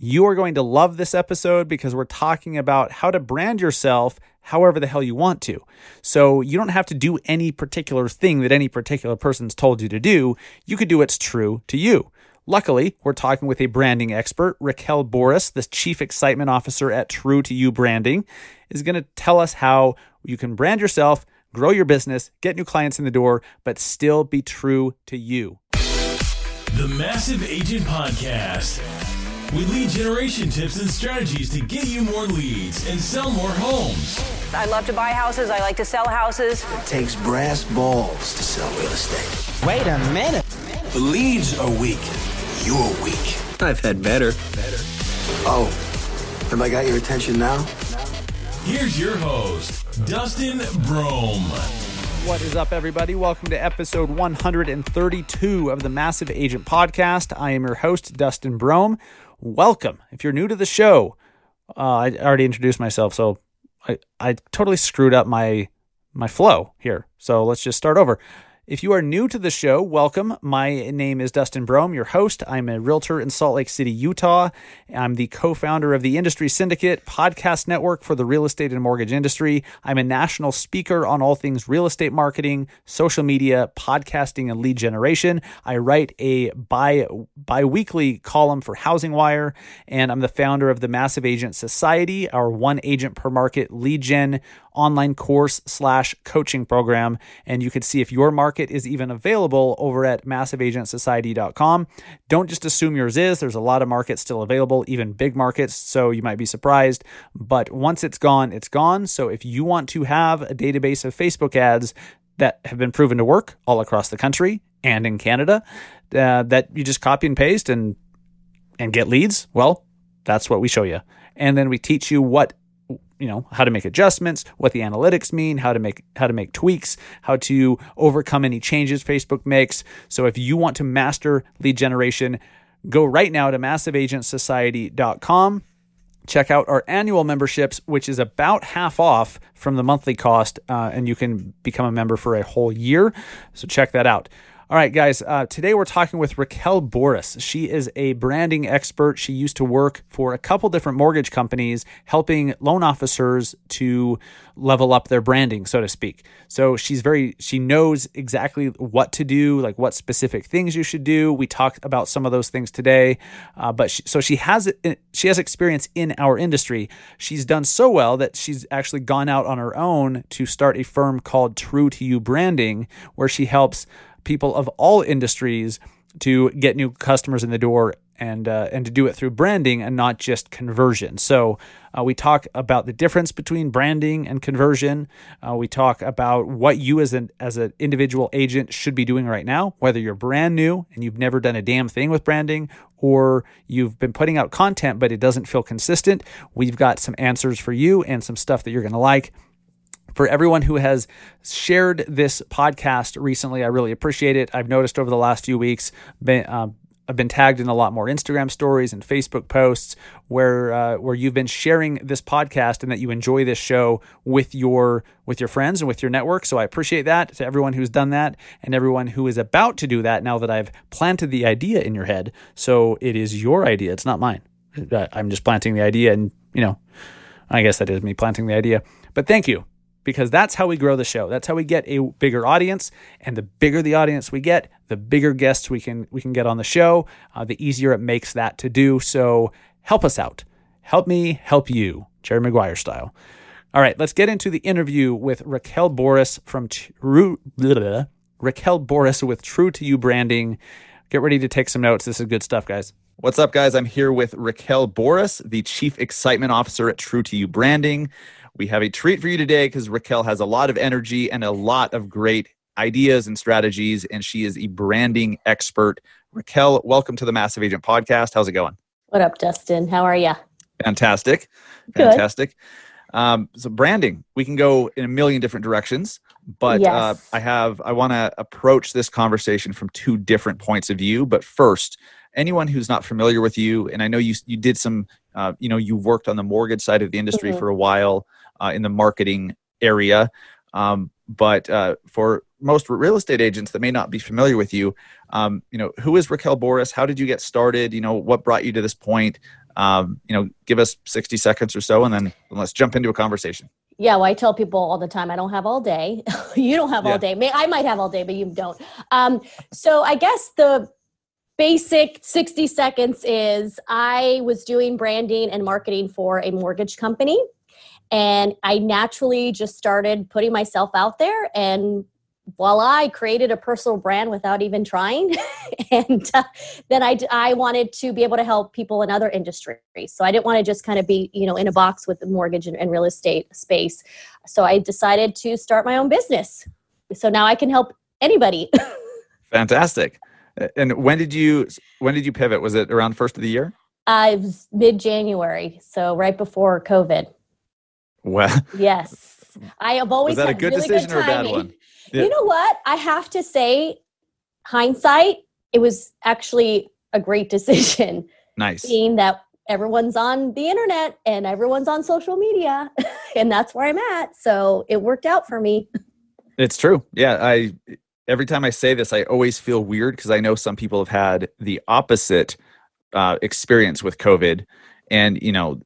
You are going to love this episode because we're talking about how to brand yourself however the hell you want to. So you don't have to do any particular thing that any particular person's told you to do. You could do what's true to you. Luckily, we're talking with a branding expert, Raquel Boris, the Chief Excitement Officer at True to You Branding, is going to tell us how you can brand yourself, grow your business, get new clients in the door, but still be true to you. The Massive Agent Podcast with lead generation tips and strategies to get you more leads and sell more homes. I love to buy houses. I like to sell houses. It takes brass balls to sell real estate. Wait a minute. The leads are weak. You're weak. I've had better. Better. Oh, have I got your attention now? Here's your host, Dustin Brohm. What is up, everybody? Welcome to episode 132 of the Massive Agent Podcast. I am your host, Dustin Brohm welcome. If you're new to the show, uh, I already introduced myself, so I, I totally screwed up my my flow here. So let's just start over. If you are new to the show, welcome. My name is Dustin Brohm, your host. I'm a realtor in Salt Lake City, Utah. I'm the co founder of the Industry Syndicate podcast network for the real estate and mortgage industry. I'm a national speaker on all things real estate marketing, social media, podcasting, and lead generation. I write a bi weekly column for Housing Wire, and I'm the founder of the Massive Agent Society, our one agent per market lead gen online course slash coaching program. And you can see if your market is even available over at massiveagentsociety.com. Don't just assume yours is. There's a lot of markets still available, even big markets. So you might be surprised. But once it's gone, it's gone. So if you want to have a database of Facebook ads that have been proven to work all across the country and in Canada, uh, that you just copy and paste and and get leads, well, that's what we show you. And then we teach you what you know how to make adjustments what the analytics mean how to make how to make tweaks how to overcome any changes facebook makes. So if you want to master lead generation go right now to massiveagentsociety.com check out our annual memberships which is about half off from the monthly cost uh, and you can become a member for a whole year. So check that out all right, guys. Uh, today we're talking with Raquel Boris. She is a branding expert. She used to work for a couple different mortgage companies, helping loan officers to level up their branding, so to speak. So she's very, she knows exactly what to do, like what specific things you should do. We talked about some of those things today, uh, but she, so she has she has experience in our industry. She's done so well that she's actually gone out on her own to start a firm called True to You Branding, where she helps people of all industries to get new customers in the door and uh, and to do it through branding and not just conversion. So uh, we talk about the difference between branding and conversion. Uh, we talk about what you as an as an individual agent should be doing right now, whether you're brand new and you've never done a damn thing with branding, or you've been putting out content but it doesn't feel consistent. We've got some answers for you and some stuff that you're going to like for everyone who has shared this podcast recently. I really appreciate it. I've noticed over the last few weeks, been, uh, I've been tagged in a lot more Instagram stories and Facebook posts where uh, where you've been sharing this podcast and that you enjoy this show with your with your friends and with your network. So I appreciate that to everyone who's done that and everyone who is about to do that. Now that I've planted the idea in your head, so it is your idea. It's not mine. I'm just planting the idea, and you know, I guess that is me planting the idea. But thank you because that's how we grow the show. That's how we get a bigger audience, and the bigger the audience we get, the bigger guests we can we can get on the show. Uh, the easier it makes that to do. So help us out. Help me help you, Jerry Maguire style. All right, let's get into the interview with Raquel Boris from True. Raquel Boris with True to You Branding. Get ready to take some notes. This is good stuff, guys. What's up, guys? I'm here with Raquel Boris, the Chief Excitement Officer at True to You Branding. We have a treat for you today because Raquel has a lot of energy and a lot of great ideas and strategies, and she is a branding expert. Raquel, welcome to the Massive Agent Podcast. How's it going? What up, Dustin? How are you? Fantastic. Good. Fantastic. Um, so branding, we can go in a million different directions, but uh, yes. uh, I have I want to approach this conversation from two different points of view. But first, anyone who's not familiar with you, and I know you you did some, uh, you know, you worked on the mortgage side of the industry mm-hmm. for a while uh, in the marketing area. Um, but uh, for most real estate agents that may not be familiar with you, um, you know, who is Raquel Boris? How did you get started? You know, what brought you to this point? Um, you know, give us 60 seconds or so, and then let's jump into a conversation. Yeah, well, I tell people all the time I don't have all day. you don't have Yeah. all day. May I might have all day, but you don't. Um, so I guess the basic 60 seconds is I was doing branding and marketing for a mortgage company. And I naturally just started putting myself out there and voila, I created a personal brand without even trying. and uh, then I, I wanted to be able to help people in other industries. So I didn't want to just kind of be, you know, in a box with the mortgage and, and real estate space. So I decided to start my own business. So now I can help anybody. Fantastic. And when did you when did you pivot? Was it around first of the year? uh, it was mid January, so right before COVID. Well, Yes. I have always was that a good really decision good or a bad one? Yeah. You know what? I have to say, hindsight, it was actually a great decision, Nice. being that everyone's on the internet and everyone's on social media, and that's where I'm at. So it worked out for me. It's true. Yeah, I every time I say this, I always feel weird because I know some people have had the opposite uh, experience with COVID, and you know,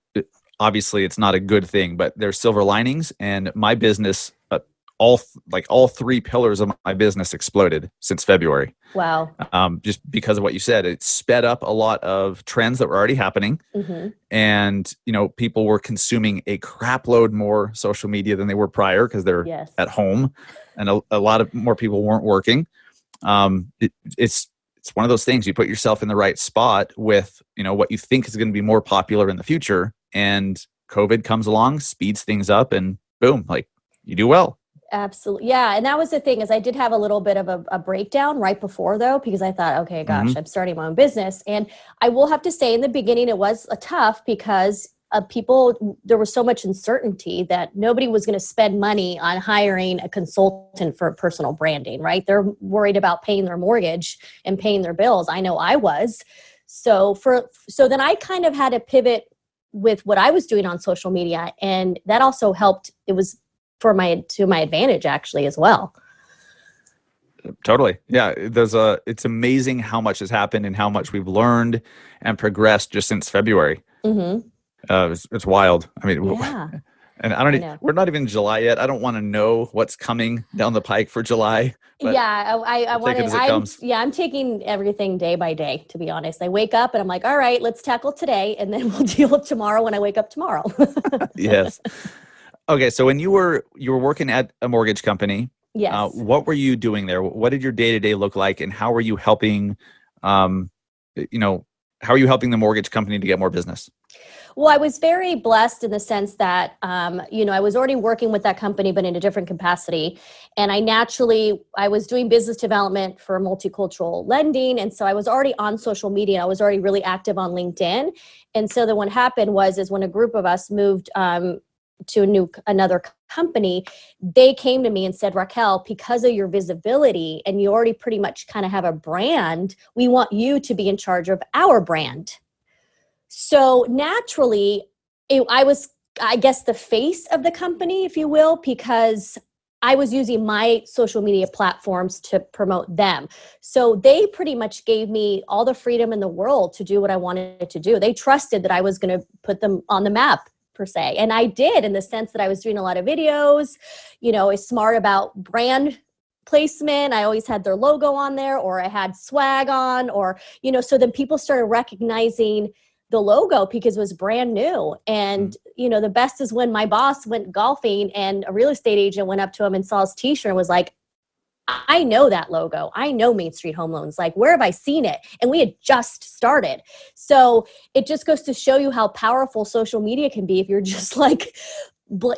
obviously it's not a good thing, but there's silver linings. And my business, uh, all like all three pillars of my business exploded since February, Wow. um, just because of what you said. It sped up a lot of trends that were already happening hmm and you know people were consuming a crap load more social media than they were prior because they're Yes. at home and a, a lot of more people weren't working um, it, it's it's one of those things you put yourself in the right spot with you know what you think is going to be more popular in the future and covid comes along speeds things up and boom like you do well Absolutely. Yeah. And that was the thing is I did have a little bit of a, a breakdown right before though, because I thought, okay, gosh, Mhm. I'm starting my own business. And I will have to say in the beginning, it was a tough because uh, people, there was so much uncertainty that nobody was going to spend money on hiring a consultant for personal branding, right? They're worried about paying their mortgage and paying their bills. I know I was. So for, so then I kind of had to pivot with what I was doing on social media. And that also helped. It was for my to my advantage actually as well. totally yeah there's a it's amazing how much has happened and how much we've learned and progressed just since february hmm uh, it's, it's wild i mean Yeah, And I don't. I e- know. we're not even in July yet. I don't want to know what's coming down the pike for July. Yeah. I, I, I we'll take it wanted. as it I'm, yeah, I'm taking everything day by day. To be honest, I wake up and I'm like, all right, let's tackle today, and then we'll deal with tomorrow when I wake up tomorrow. yes. Okay, so when you were you were working at a mortgage company, yes. uh, what were you doing there? What did your day to day look like, and how were you helping? Um, you know, how are you helping the mortgage company to get more business? Well, I was very blessed in the sense that, um, you know, I was already working with that company, but in a different capacity. And I naturally, I was doing business development for multicultural lending. And so I was already on social media. I was already really active on LinkedIn. And so then what happened was, is when a group of us moved um, to a new, another company, they came to me and said, Raquel, because of your visibility and you already pretty much kind of have a brand, we want you to be in charge of our brand. So naturally, it, I was, I guess, the face of the company, if you will, because I was using my social media platforms to promote them. So they pretty much gave me all the freedom in the world to do what I wanted to do. They trusted that I was going to put them on the map per se. And I did in the sense that I was doing a lot of videos, you know, is smart about brand placement. I always had their logo on there or I had swag on or, you know, so then people started recognizing the logo because it was brand new. And, mm. you know, the best is when my boss went golfing and a real estate agent went up to him and saw his t shirt and was like, I know that logo. I know Main Street Home Loans. Like, where have I seen it? And we had just started. So it just goes to show you how powerful social media can be if you're just like,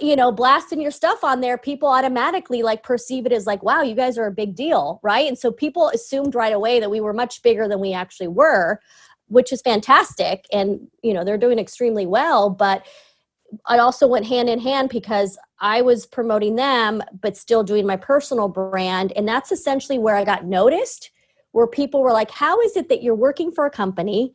you know, blasting your stuff on there. People automatically like perceive it as like, wow, you guys are a big deal. Right. And so people assumed right away that we were much bigger than we actually were which is fantastic and you know they're doing extremely well but it also went hand in hand because i was promoting them but still doing my personal brand. And that's essentially where i got noticed where people were like how is it that you're working for a company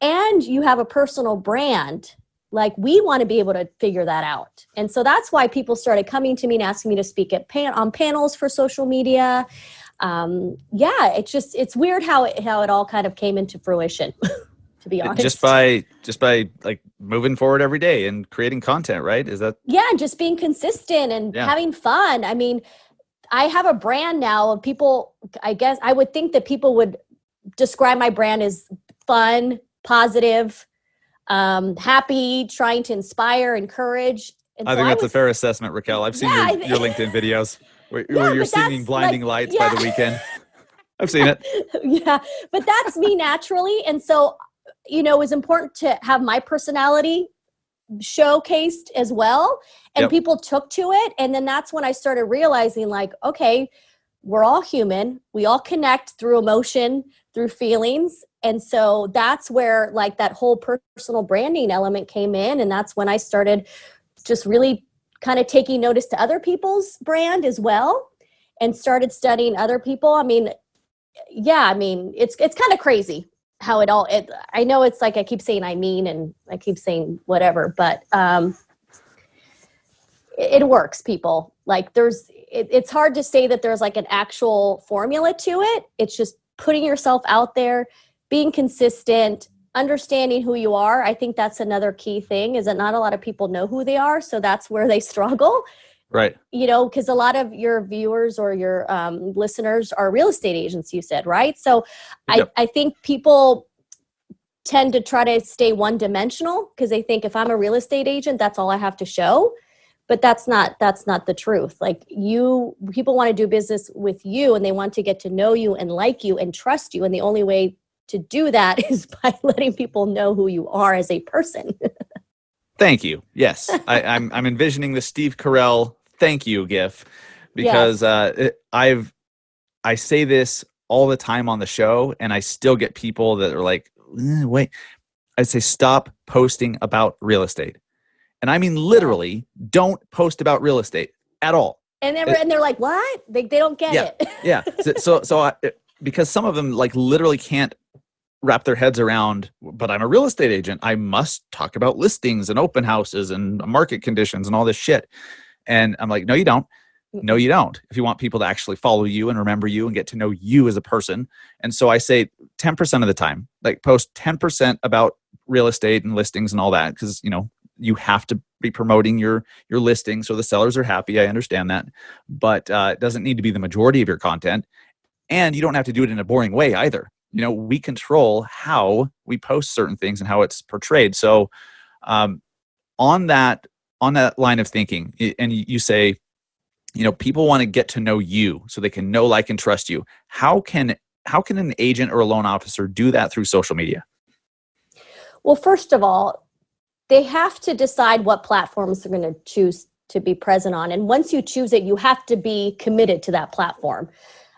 and you have a personal brand? Like we want to be able to figure that out. And so that's why people started coming to me and asking me to speak at pan- on panels for social media. Um, yeah it's just it's weird how it how it all kind of came into fruition to be honest. just by just by like moving forward every day and creating content right? Is that yeah and just being consistent and Yeah. having fun. I mean i have a brand now of people i guess i would think that people would describe my brand as fun positive um happy trying to inspire encourage. And i so think that's was- a fair assessment raquel. I've seen Yeah, your, your linkedin videos where, Yeah, where you're singing blinding like, lights by the Weeknd. I've seen it. Yeah but that's me naturally. And so you know it was important to have my personality showcased as well. And Yep. people took to it. And then that's when i started realizing like okay we're all human. We all connect through emotion through feelings. And so that's where like that whole personal branding element came in. And that's when i started just really kind of taking notice to other people's brand as well and started studying other people. I mean yeah i mean it's it's kind of crazy how it all it i know it's like i keep saying i mean and i keep saying whatever but um it, it works people. Like there's it, it's hard to say that there's like an actual formula to it. It's just putting yourself out there being consistent understanding who you are. I think that's another key thing is that not a lot of people know who they are so that's where they struggle right. You know because a lot of your viewers or your um, listeners are real estate agents you said right? So Yep. I, I think people tend to try to stay one dimensional because they think if i'm a real estate agent that's all i have to show. But that's not that's not the truth. Like you people want to do business with you and they want to get to know you and like you and trust you. And the only way to do that is by letting people know who you are as a person. Thank you. Yes, I, I'm I'm envisioning the Steve Carell thank you gif because uh, it, I've I say this all the time on the show, and I still get people that are like, "Eh, "Wait," I say, "Stop posting about real estate," and I mean literally, don't post about real estate at all. and they're, It- and they're like what? They, they don't get Yeah. it. Yeah, so so, so I, because some of them like literally can't wrap their heads around but i'm a real estate agent. I must talk about listings and open houses and market conditions and all this shit and i'm like no you don't. No you don't. If you want people to actually follow you and remember you and get to know you as a person. And so i say 10% of the time like post 10% about real estate and listings and all that because you know you have to be promoting your your listing so the sellers are happy. I understand that. But uh, it doesn't need to be the majority of your content. And you don't have to do it in a boring way either. You know we control how we post certain things and how it's portrayed. So um, on that on that line of thinking and you say you know people want to get to know you so they can know like and trust you how can how can an agent or a loan officer do that through social media Well, first of all, they have to decide what platforms they're going to choose to be present on. And once you choose it, you have to be committed to that platform.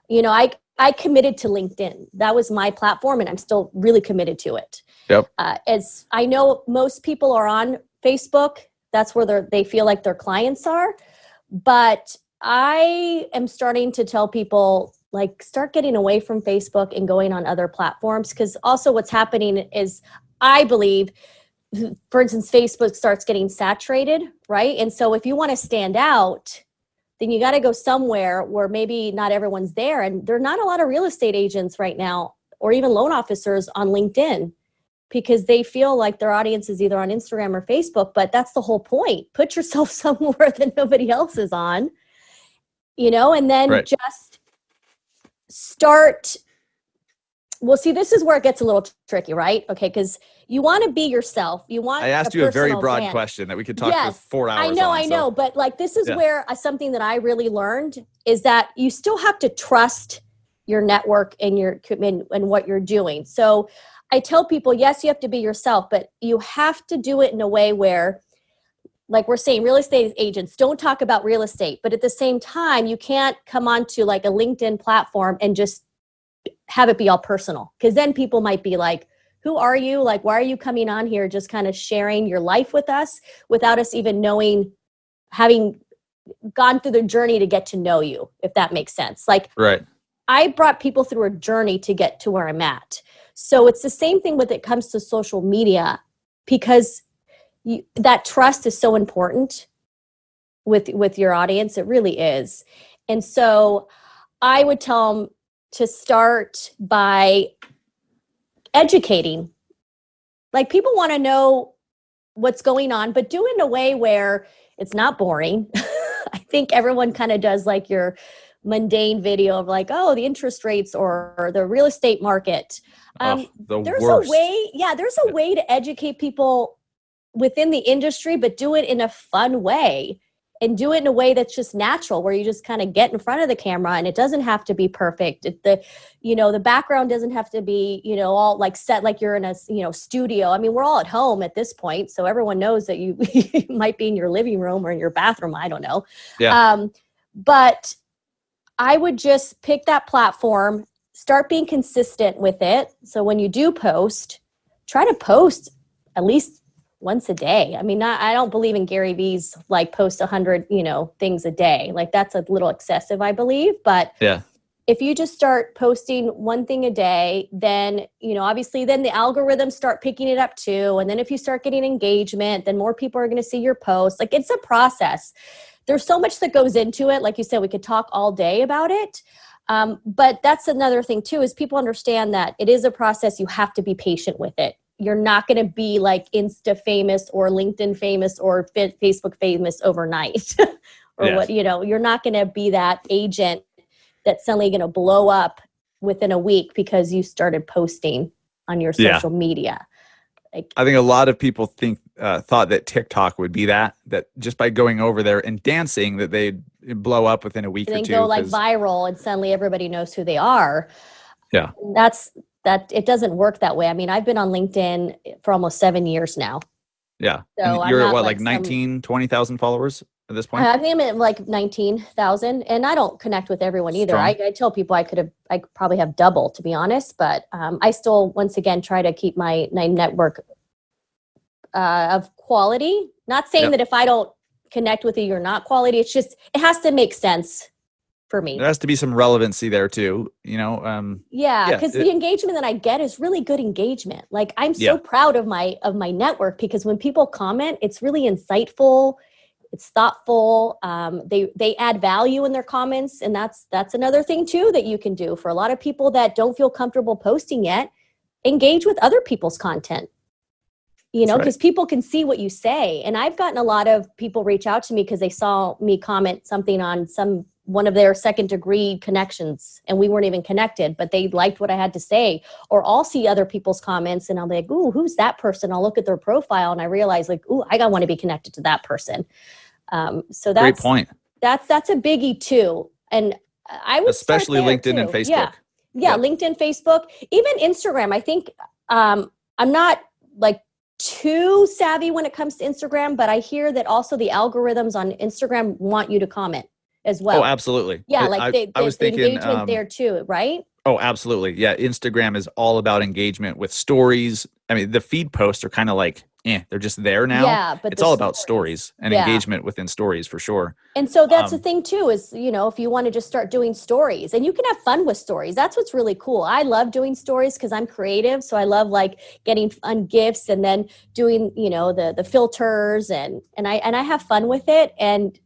You know, I I committed to LinkedIn. That was my platform, and I'm still really committed to it. Yep. Uh, as I know, most people are on Facebook. That's where they feel like their clients are. But I am starting to tell people like start getting away from Facebook and going on other platforms because also what's happening is I believe, for instance, Facebook starts getting saturated, right? And so if you want to stand out, then you got to go somewhere where maybe not everyone's there. And there are not a lot of real estate agents right now, or even loan officers on LinkedIn, because they feel like their audience is either on Instagram or Facebook. But that's the whole point. Put yourself somewhere that nobody else is on, you know, and then Right. just start well see this is where it gets a little tr- tricky right okay because you want to be yourself you want i asked you a very broad brand. question that we could talk Yes, for four hours I know, on, I so- know, but like this is Yeah. where uh, something that I really learned is that you still have to trust your network and your and what you're doing. So I tell people, yes, you have to be yourself, but you have to do it in a way where like we're saying real estate agents don't talk about real estate but at the same time you can't come onto like a linkedin platform and just have it be all personal because then people might be like who are you? Like why are you coming on here just kind of sharing your life with us without us even knowing having gone through the journey to get to know you if that makes sense. Like right. I brought people through a journey to get to where I'm at. So it's the same thing when it comes to social media because you, that trust is so important with with your audience. It really is. And so I would tell them to start by educating. Like people want to know what's going on, but do it in a way where it's not boring. I think everyone kind of does like your mundane video of like, oh, the interest rates or the real estate market. Um, oh, the there's worst. a way, yeah, there's a way to educate people within the industry, but do it in a fun way and do it in a way that's just natural where you just kind of get in front of the camera and it doesn't have to be perfect it, the you know the background doesn't have to be you know all like set like you're in a you know studio i mean we're all at home at this point so everyone knows that you, you might be in your living room or in your bathroom i don't know Yeah. um but i would just pick that platform start being consistent with it so when you do post try to post at least once a day. I mean, not, I don't believe in Gary Vee's like post a hundred, you know, things a day. Like that's a little excessive, I believe. But Yeah. if you just start posting one thing a day, then you know, obviously, then the algorithms start picking it up too. And then if you start getting engagement, then more people are going to see your post. Like it's a process. There's so much that goes into it. Like you said, we could talk all day about it. Um, but that's another thing too is people understand that it is a process. You have to be patient with it you're not going to be like insta famous or linkedin famous or facebook famous overnight or Yes. what you know you're not going to be that agent that's suddenly going to blow up within a week because you started posting on your Yeah. social media like I think a lot of people think uh, thought that TikTok would be that that just by going over there and dancing that they'd blow up within a week then or two. go like viral and suddenly everybody knows who they are Yeah. that's that it doesn't work that way i mean i've been on linkedin for almost seven years now yeah. so And you're at what, like like some- 19, 20,000 followers at this point? I think I'm at like nineteen thousand, and I don't connect with everyone either. I, I tell people I could have, I probably have double to be honest, but um, I still, once again, try to keep my my network uh, of quality. Not saying Yep. that if I don't connect with you, you're not quality. It's just it has to make sense for me. there has to be some relevancy there too, you know. Um, Yeah, because the engagement that I get is really good engagement. Like I'm so Yeah. proud of my of my network because when people comment, it's really insightful, it's thoughtful. Um, they they add value in their comments, and that's that's another thing too that you can do for a lot of people that don't feel comfortable posting yet. Engage with other people's content. You know, That's right. because people can see what you say, and I've gotten a lot of people reach out to me because they saw me comment something on some one of their second degree connections and we weren't even connected but they liked what i had to say or i'll see other people's comments and i'll be like ooh who's that person i'll look at their profile and i realize like ooh i got want to be connected to that person um, so great that's point. that's that's a biggie too and i would Especially LinkedIn and. Facebook. yeah yeah Yeah. linkedin facebook even instagram i think um, i'm not like too savvy when it comes to instagram but i hear that also the algorithms on instagram want you to comment as well oh, absolutely. yeah, like I, they, I was the thinking. engagement um, there too, right? Oh, absolutely. Yeah, Instagram is all about engagement with stories. I mean, the feed posts are kind of like, eh, they're just there now. yeah, but it's the all about stories. and Yeah. engagement within stories for sure. And so that's the um, thing too is you know if you want to just start doing stories and you can have fun with stories. That's what's really cool. I love doing stories because I'm creative, so I love like getting fun gifts and then doing you know the the filters and and I and I have fun with it and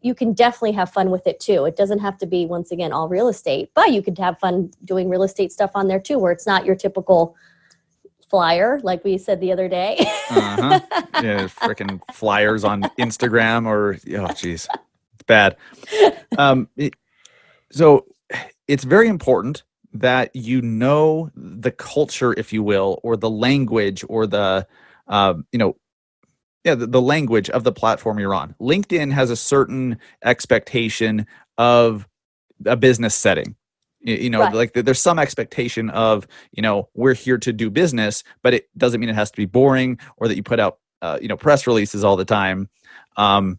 you can definitely have fun with it too. It doesn't have to be once again all real estate, but you could have fun doing real estate stuff on there too where it's not your typical flyer like we said the other day. Uh-huh. yeah, freaking flyers on Instagram or oh, jeez, it's bad. Um, it- so it's very important that you know the culture, if you will, or the language, or the um, you know, yeah, the, the language of the platform you're on. LinkedIn has a certain expectation of a business setting. You know, Right. like there's some expectation of, you know, we're here to do business, but it doesn't mean it has to be boring or that you put out, uh, you know, press releases all the time. Um,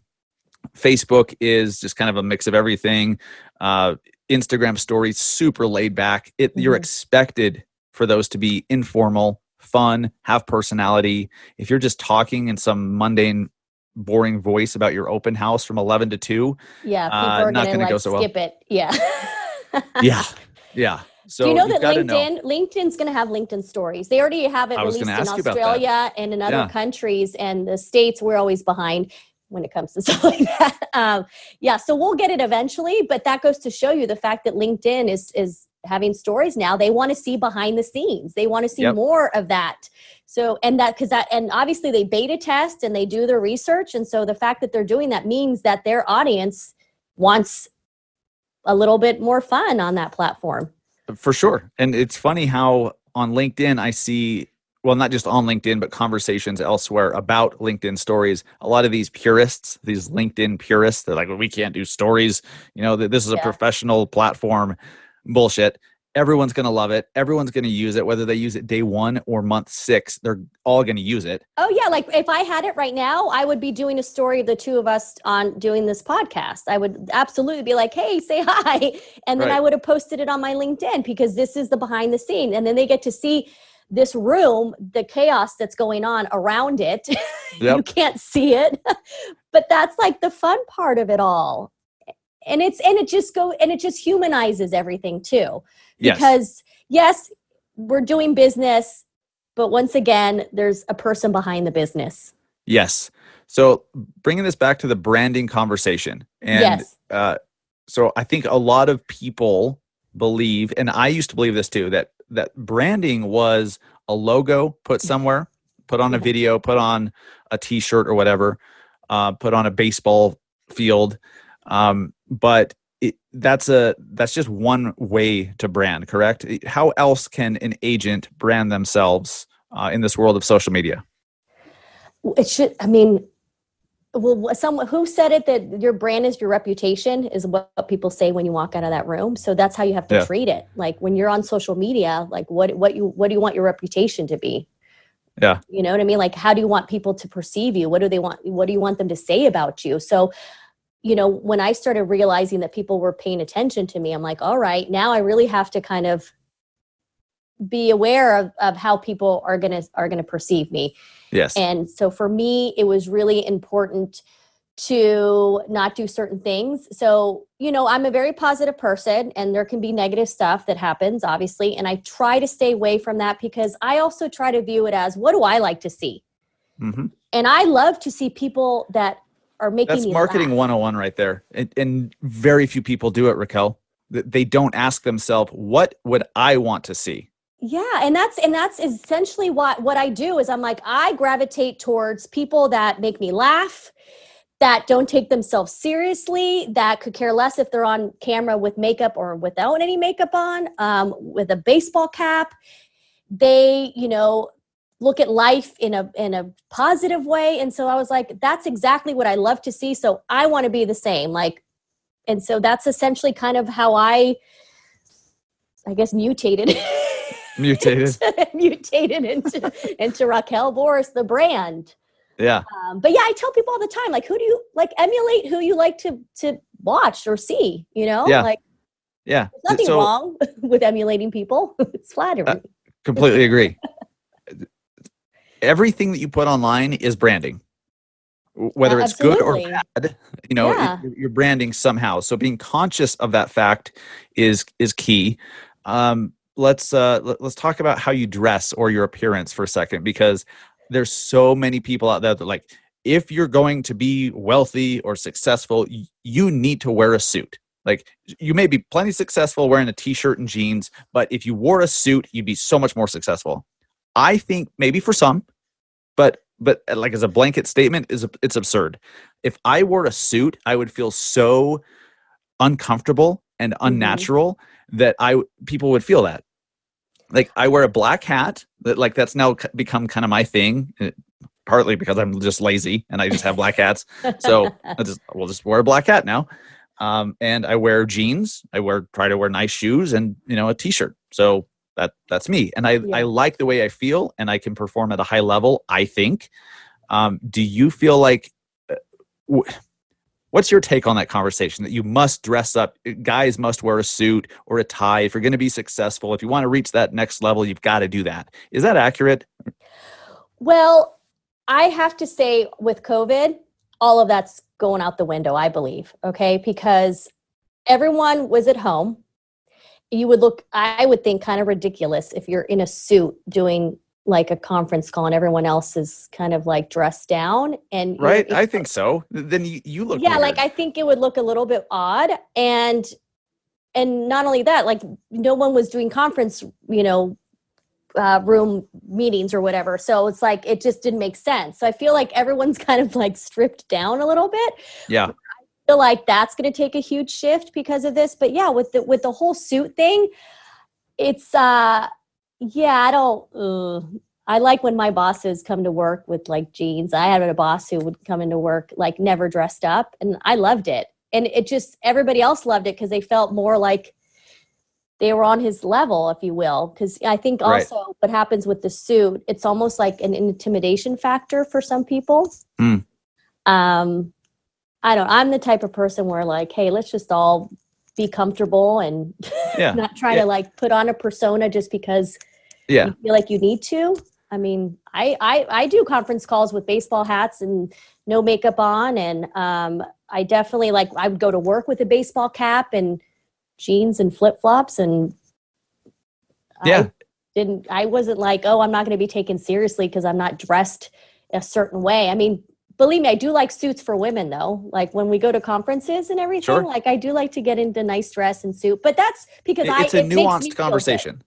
Facebook is just kind of a mix of everything. Uh, Instagram stories, super laid back. It you're Mhm. expected for those to be informal, fun, have personality. If you're just talking in some mundane, boring voice about your open house from 11 to 2, yeah, people Uh, are not gonna, gonna go so well. skip it. Yeah. yeah, yeah. So Do you know that gotta know. LinkedIn LinkedIn's going to have LinkedIn stories? They already have it released in ask you about that. Australia and in other Yeah. countries, and the states we're always behind when it comes to stuff like that. Um, yeah, so we'll get it eventually, but that goes to show you the fact that LinkedIn is is having stories now. They want to see behind the scenes. They want to see Yep. more of that. So and that because that and obviously they beta test and they do their research, and so the fact that they're doing that means that their audience wants a little bit more fun on that platform. For sure. And it's funny how on LinkedIn I see well not just on LinkedIn but conversations elsewhere about LinkedIn stories. A lot of these purists, these LinkedIn purists, they're like well, we can't do stories, you know, this is a Yeah. professional platform. Bullshit. Everyone's going to love it. Everyone's going to use it whether they use it day 1 or month 6. They're all going to use it. Oh yeah, like if I had it right now, I would be doing a story of the two of us on doing this podcast. I would absolutely be like, "Hey, say hi," and then Right. I would have posted it on my LinkedIn because this is the behind the scene, and then they get to see this room, the chaos that's going on around it. you can't see it, but that's like the fun part of it all, and it's and it just go and it just humanizes everything too. Because yes we're doing business but once again there's a person behind the business. Yes. So bringing this back to the branding conversation, and yes. uh, so I think a lot of people believe, and I used to believe this too, that that branding was a logo put somewhere, put on a Mhm. video, put on a T-shirt or whatever, uh, put on a baseball field, um, but. It, that's a that's just one way to brand correct? How else can an agent brand themselves uh, in this world of social media? It should i mean well someone who said it that your brand is your reputation is what people say when you walk out of that room. So that's how you have to Yeah. treat it. Like when you're on social media like what what you what do you want your reputation to be? Yeah. you know what i mean? Like how do you want people to perceive you? What do they want what do you want them to say about you? So you know when i started realizing that people were paying attention to me i'm like all right now i really have to kind of be aware of, of how people are gonna are gonna perceive me yes and so for me, it was really important to not do certain things. So, you know, I'm a very positive person and there can be negative stuff that happens, obviously. And I try to stay away from that because I also try to view it as what do I like to see? hmm And I love to see people that are making That's marketing laugh. 101 right there. And, and very few people do it, Raquel. They don't ask themselves, what would I want to see? Yeah, and that's and that's essentially what what I do is I'm like I gravitate towards people that make me laugh, that don't take themselves seriously, that could care less if they're on camera with makeup or without any makeup on, um, with a baseball cap. They, you know, look at life in a in a positive way, and so I was like, that's exactly what I love to see. So I want to be the same, like, and so that's essentially kind of how I, I guess, mutated. Mutated. mutated into into Raquel Boris, the brand. Yeah. Um, but yeah, I tell people all the time, like, who do you like? Emulate who you like to to watch or see. You know, Yeah. like Yeah. there's nothing So, wrong with emulating people. it's flattering. Uh, Completely agree. Everything that you put online is branding. Whether Uh, it's good or bad, you know, it- you're branding somehow. So being conscious of that fact is is key. Um, let's uh, let, let's talk about how you dress or your appearance for a second because there's so many people out there that like if you're going to be wealthy or successful, you need to wear a suit. Like you may be plenty successful wearing a t-shirt and jeans, but if you wore a suit, you'd be so much more successful. I think maybe for some, but but uh, like as a blanket statement is it's absurd. If I wore a suit, I would feel so uncomfortable and unnatural that I people would feel that. Like I wear a black hat that like that's now become kind of my thing. uh, Partly because I'm just lazy and I just have black hats. So I just we'll just wear a black hat now. Um, and I wear jeans. I wear try to wear nice shoes and you know a t-shirt. So that that's me, and I I like the way I feel, and I can perform at a high level. I think. Um, do you feel like? uh, w- What's your take on that conversation that you must dress up? uh, Guys must wear a suit or a tie if you're going to be successful. If you want to reach that next level, you've got to do that. Is that accurate? Well, I have to say, with COVID, all of that's going out the window, I believe, okay? Because everyone was at home you would look i would think kind of ridiculous if you're in a suit doing like a conference call and everyone else is kind of like dressed down and Right? I think so. Then you, you look yeah like i think it would look a little bit odd and and not only that like no one was doing conference you know uh, room meetings or whatever so it's like it just didn't make sense so i feel like everyone's kind of like stripped down a little bit yeah. Feel like that's going to take a huge shift because of this but yeah with the with the whole suit thing it's uh yeah i don't uh, i like when my bosses come to work with like jeans. I had a boss who would come into work like never dressed up and i loved it. And it just everybody else loved it because they felt more like they were on his level if you will. Because i think Right. also what happens with the suit it's almost like an intimidation factor for some people. Hmm. um i don't i'm the type of person where like hey let's just all be comfortable and Yeah. not try Yeah. to like put on a persona just because Yeah. you feel like you need to i mean I, I i do conference calls with baseball hats and no makeup on and um i definitely like i would go to work with a baseball cap and jeans and flip-flops and Yeah. I didn't i wasn't like oh i'm not going to be taken seriously because i'm not dressed a certain way i mean believe me i do like suits for women though like when we go to conferences and everything Sure. like i do like to get into nice dress and suit but that's because i it's a it nuanced conversation.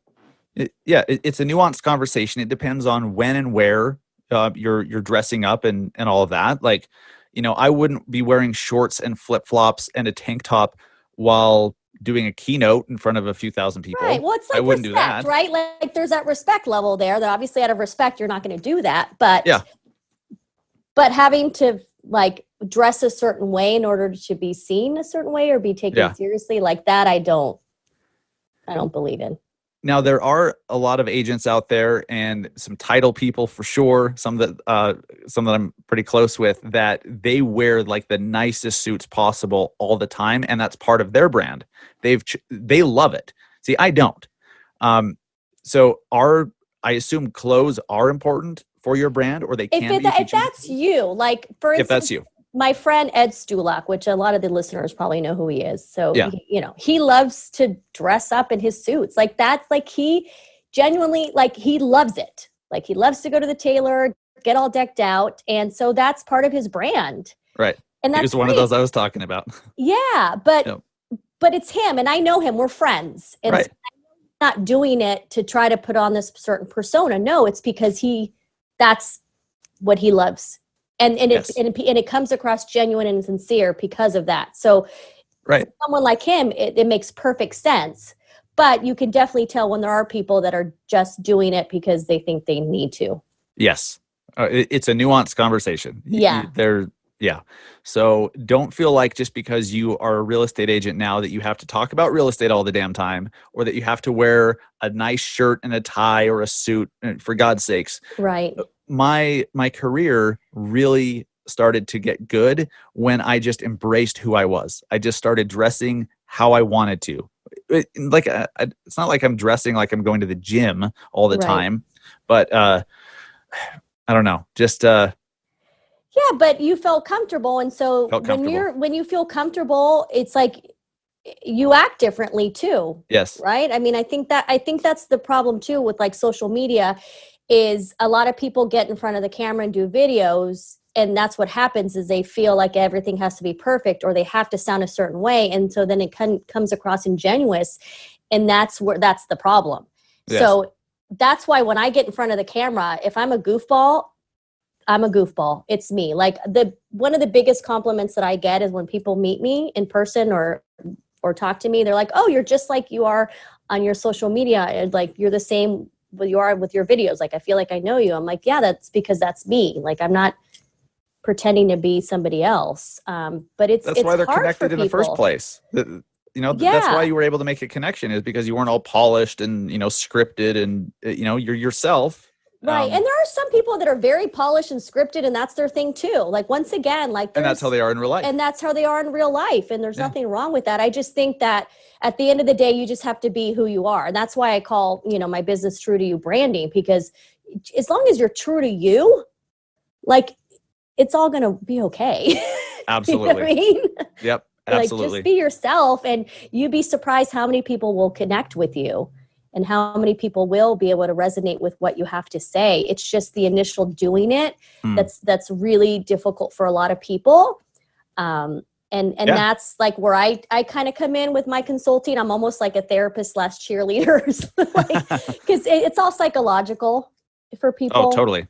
It- yeah, it, it's a nuanced conversation. It depends on when and where uh, you're you're dressing up and and all of that. Like, you know, I wouldn't be wearing shorts and flip flops and a tank top while doing a keynote in front of a few thousand people. Right. Well, it's I like wouldn't do respect, that. right? Like, like there's that respect level there that obviously out of respect you're not going to do that, but Yeah. But having to like dress a certain way in order to be seen a certain way or be taken Yeah. seriously like that, I don't. I don't believe in. Now there are a lot of agents out there and some title people for sure. Some that uh, some that I'm pretty close with that they wear like the nicest suits possible all the time, and that's part of their brand. They've ch- they love it. See, I don't. Um, so are I assume clothes are important for your brand, or they If, can it, be. if that's you, like for if instance, that's you, my friend Ed Stulak, which a lot of the listeners probably know who he is. So, Yeah. he- you know, he loves to dress up in his suits. Like that's like he genuinely like he loves it. Like he loves to go to the tailor, get all decked out, and so that's part of his brand. right? And He that's was one of those I was talking about. Yeah, but Yep. but it's him, and I know him. We're friends, and Right. so I'm not doing it to try to put on this certain persona. No, it's because he that's what he loves, and and Yes. it and, it and it comes across genuine and sincere because of that. So Right. someone like him, it, it makes perfect sense. But you can definitely tell when there are people that are just doing it because they think they need to. Yes, uh, it- it's a nuanced conversation. Y- y- Yeah. there. Yeah. So don't feel like just because you are a real estate agent now that you have to talk about real estate all the damn time, or that you have to wear a nice shirt and a tie or a suit. uh, For God's sakes, Right. my my career really started to get good when I just embraced who I was. I just started dressing how I wanted to. It- like uh, it's not like I'm dressing like I'm going to the gym all the Right. time, but uh I don't know. Just uh Yeah, but you felt comfortable, and so Felt when you're when you feel comfortable, it's like you act differently too, yes. right? I mean, I think that I think that's the problem too with like social media, is a lot of people get in front of the camera and do videos, and that's what happens is they feel like everything has to be perfect or they have to sound a certain way, and so then it con- comes across ingenuous, and that's where that's the problem. Yes. So that's why when I get in front of the camera, if I'm a goofball, I'm a goofball. It's me. Like the one of the biggest compliments that I get is when people meet me in person or or talk to me, they're like, "Oh, you're just like you are on your social media. And like you're the same what you are with your videos. Like I feel like I know you." I'm like, "Yeah, that's because that's me. Like I'm not pretending to be somebody else." Um, but it's That's it's why they're connected in the first place. The- you know, th- that's why you were able to make a connection is because you weren't all polished and, you know, scripted and uh, you know, you're yourself. Right. Um, and there are some people that are very polished and scripted and that's their thing too. Like once again, like and that's how they are in real life. and that's how they are in real life and there's Yeah. nothing wrong with that i just think that at the end of the day you just have to be who you are and that's why i call you know my business true to you branding because as long as you're true to you like it's all gonna be okay You know what Absolutely. I mean? Yep. like just be yourself and you'd be surprised how many people will connect with you and how many people will be able to resonate with what you have to say it's just the initial doing it Hmm. that's that's really difficult for a lot of people um and and Yeah. that's like where i i kind of come in with my consulting i'm almost like a therapist slash cheerleader because it's all psychological for people Oh, totally.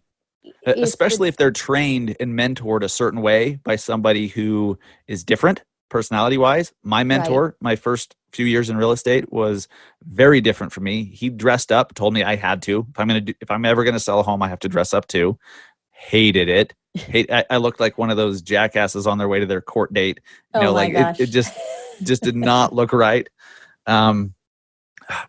It's- Especially if they're trained and mentored a certain way by somebody who is different personality wise. My mentor, my first few years in real estate was very different for me. He dressed up, told me I had to. If I'm gonna do if I'm ever gonna sell a home, I have to dress up too. Hated it. Hate I, I looked like one of those jackasses on their way to their court date. You oh know, my like gosh it, it just just did not look right. Um,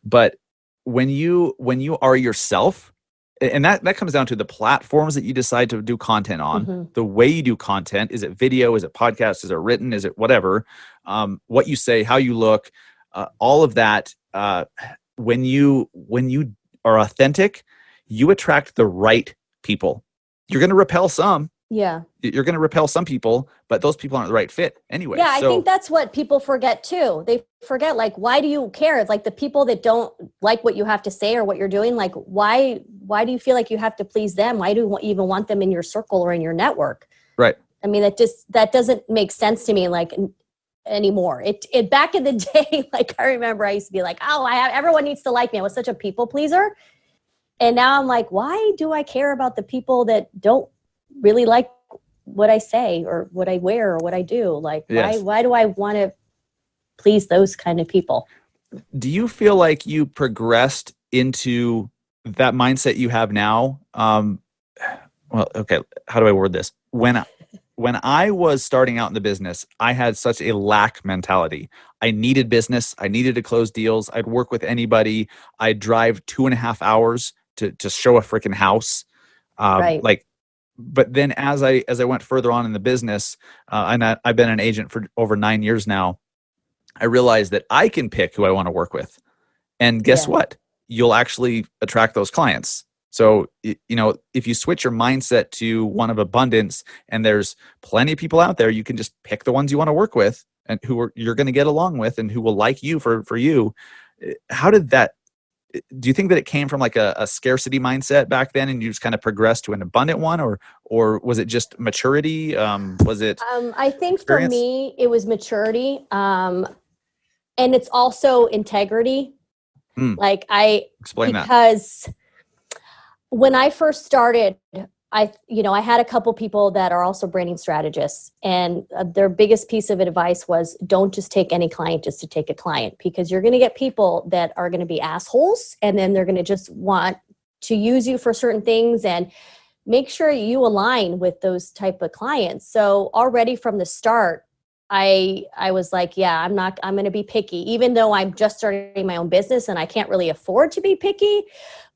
but when you when you are yourself, and that that comes down to the platforms that you decide to do content on, Mhm. the way you do content. Is it video? Is it podcast? Is it written? Is it whatever? Um, what you say, how you look, uh, all of that. Uh, when you when you are authentic, you attract the right people. You're going to repel some. yeah You're going to repel some people, but those people aren't the right fit anyway. Yeah, I think that's what people forget too. They forget like why do you care? Like the people that don't like what you have to say or what you're doing, like why why do you feel like you have to please them? Why do you even want them in your circle or in your network? Right. I mean, that just that doesn't make sense to me like anymore. It it back in the day like I remember I used to be like, "Oh, I have everyone needs to like me." I was such a people pleaser. And now I'm like, "Why do I care about the people that don't really like what I say or what I wear or what I do. Like Yes. why why do I want to please those kind of people? do you feel like you progressed into that mindset you have now um well okay how do i word this when when i was starting out in the business i had such a lack mentality i needed business i needed to close deals i'd work with anybody i'd drive two and a half hours to to show a freaking house um, Right. like but then as i as i went further on in the business uh, and I, i've been an agent for over nine years now I realized that I can pick who I want to work with. And guess Yeah. what? You'll actually attract those clients. So, you know, if you switch your mindset to one of abundance and there's plenty of people out there, you can just pick the ones you want to work with and who are, you're going to get along with and who will like you for, for you. Uh, How did that, uh, do you think that it came from like a, a scarcity mindset back then and you just kind of progressed to an abundant one or, or was it just maturity? Um, was it, Um, I think for me it was maturity. Um, and it's also integrity. Mm. Like I explain that. When I first started, I you know I had a couple people that are also branding strategists, and uh, their biggest piece of advice was don't just take any client just to take a client because you're going to get people that are going to be assholes, and then they're going to just want to use you for certain things and make sure you align with those type of clients. So already from the start i i was like yeah i'm not i'm going to be picky even though i'm just starting my own business and i can't really afford to be picky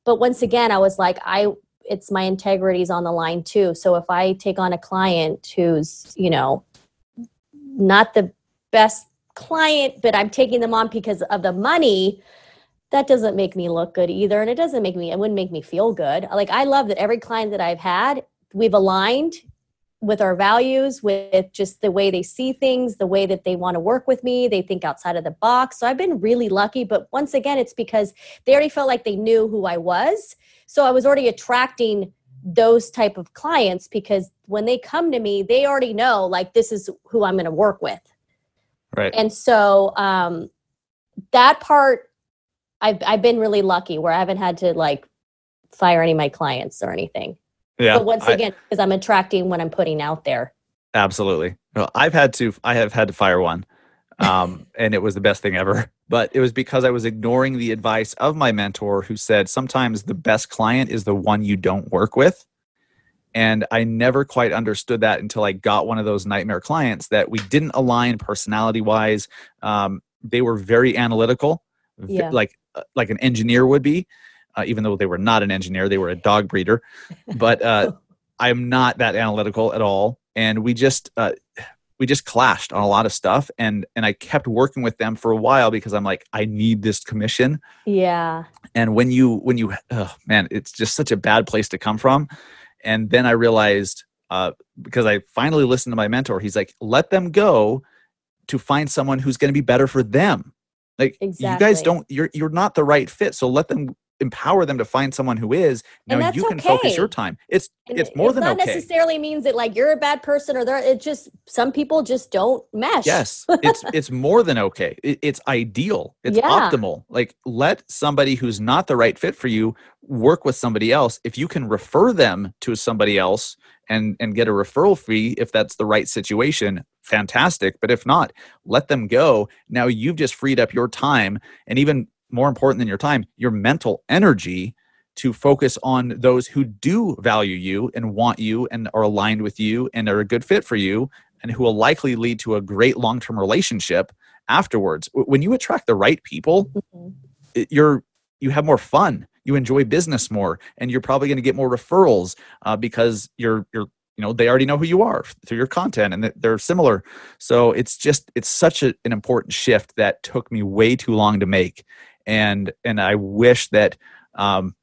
but once again i was like i it's my integrity's on the line too. So if i take on a client who's you know not the best client but i'm taking them on because of the money that doesn't make me look good either. And it doesn't make me it wouldn't make me feel good. Like i love that every client that i've had we've aligned with our values with just the way they see things the way that they want to work with me they think outside of the box so i've been really lucky but once again it's because they already felt like they knew who i was so i was already attracting those type of clients because when they come to me they already know like this is who i'm going to work with Right. and so um that part I've I've been really lucky where I haven't had to like fire any of my clients or anything. Yeah. but once again, because I'm attracting what I'm putting out there. Absolutely. Well, I've had to I have had to fire one. Um, and it was the best thing ever. But it was because I was ignoring the advice of my mentor who said sometimes the best client is the one you don't work with. And I never quite understood that until I got one of those nightmare clients that we didn't align personality wise. Um, they were very analytical, Yeah. like uh, like an engineer would be, uh, even though they were not an engineer, they were a dog breeder. But uh, I'm not that analytical at all, and we just uh, we just clashed on a lot of stuff, and and I kept working with them for a while because I'm like I need this commission, Yeah, and when you when you oh, man, it's just such a bad place to come from, and then I realized uh, because I finally listened to my mentor, he's like, let them go to find someone who's going to be better for them. Like you guys don't you're you're not the right fit. So let them empower them to find someone who is. Now you can focus your time. It's And it's more it's than not okay. necessarily means that like you're a bad person or they're it just some people just don't mesh Yes, it's it's more than okay. It, it's ideal. It's Yeah. optimal. Like let somebody who's not the right fit for you work with somebody else. If you can refer them to somebody else and and get a referral fee if that's the right situation, fantastic. But if not, let them go. Now you've just freed up your time and even more important than your time, your mental energy to focus on those who do value you and want you and are aligned with you and are a good fit for you and who will likely lead to a great long-term relationship afterwards. When you attract the right people Mhm. it- you're you have more fun you enjoy business more and you're probably going to get more referrals uh, because you're you're you know they already know who you are through your content and they're similar. So it's just it's such a, an important shift that took me way too long to make and and i wish that um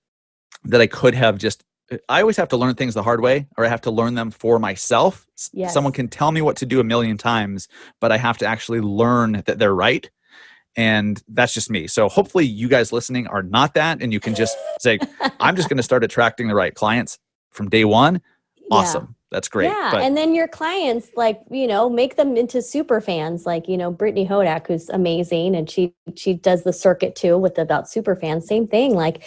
that i could have just i always have to learn things the hard way or i have to learn them for myself Yes. someone can tell me what to do a million times but i have to actually learn that they're right and that's just me so hopefully you guys listening are not that and you can just say i'm just going to start attracting the right clients from day one Yeah. awesome that's great Yeah, but and then your clients, like you know, make them into super fans. Like you know, Brittany Hodak, who's amazing, and she she does the circuit too with about super fans. Same thing. Like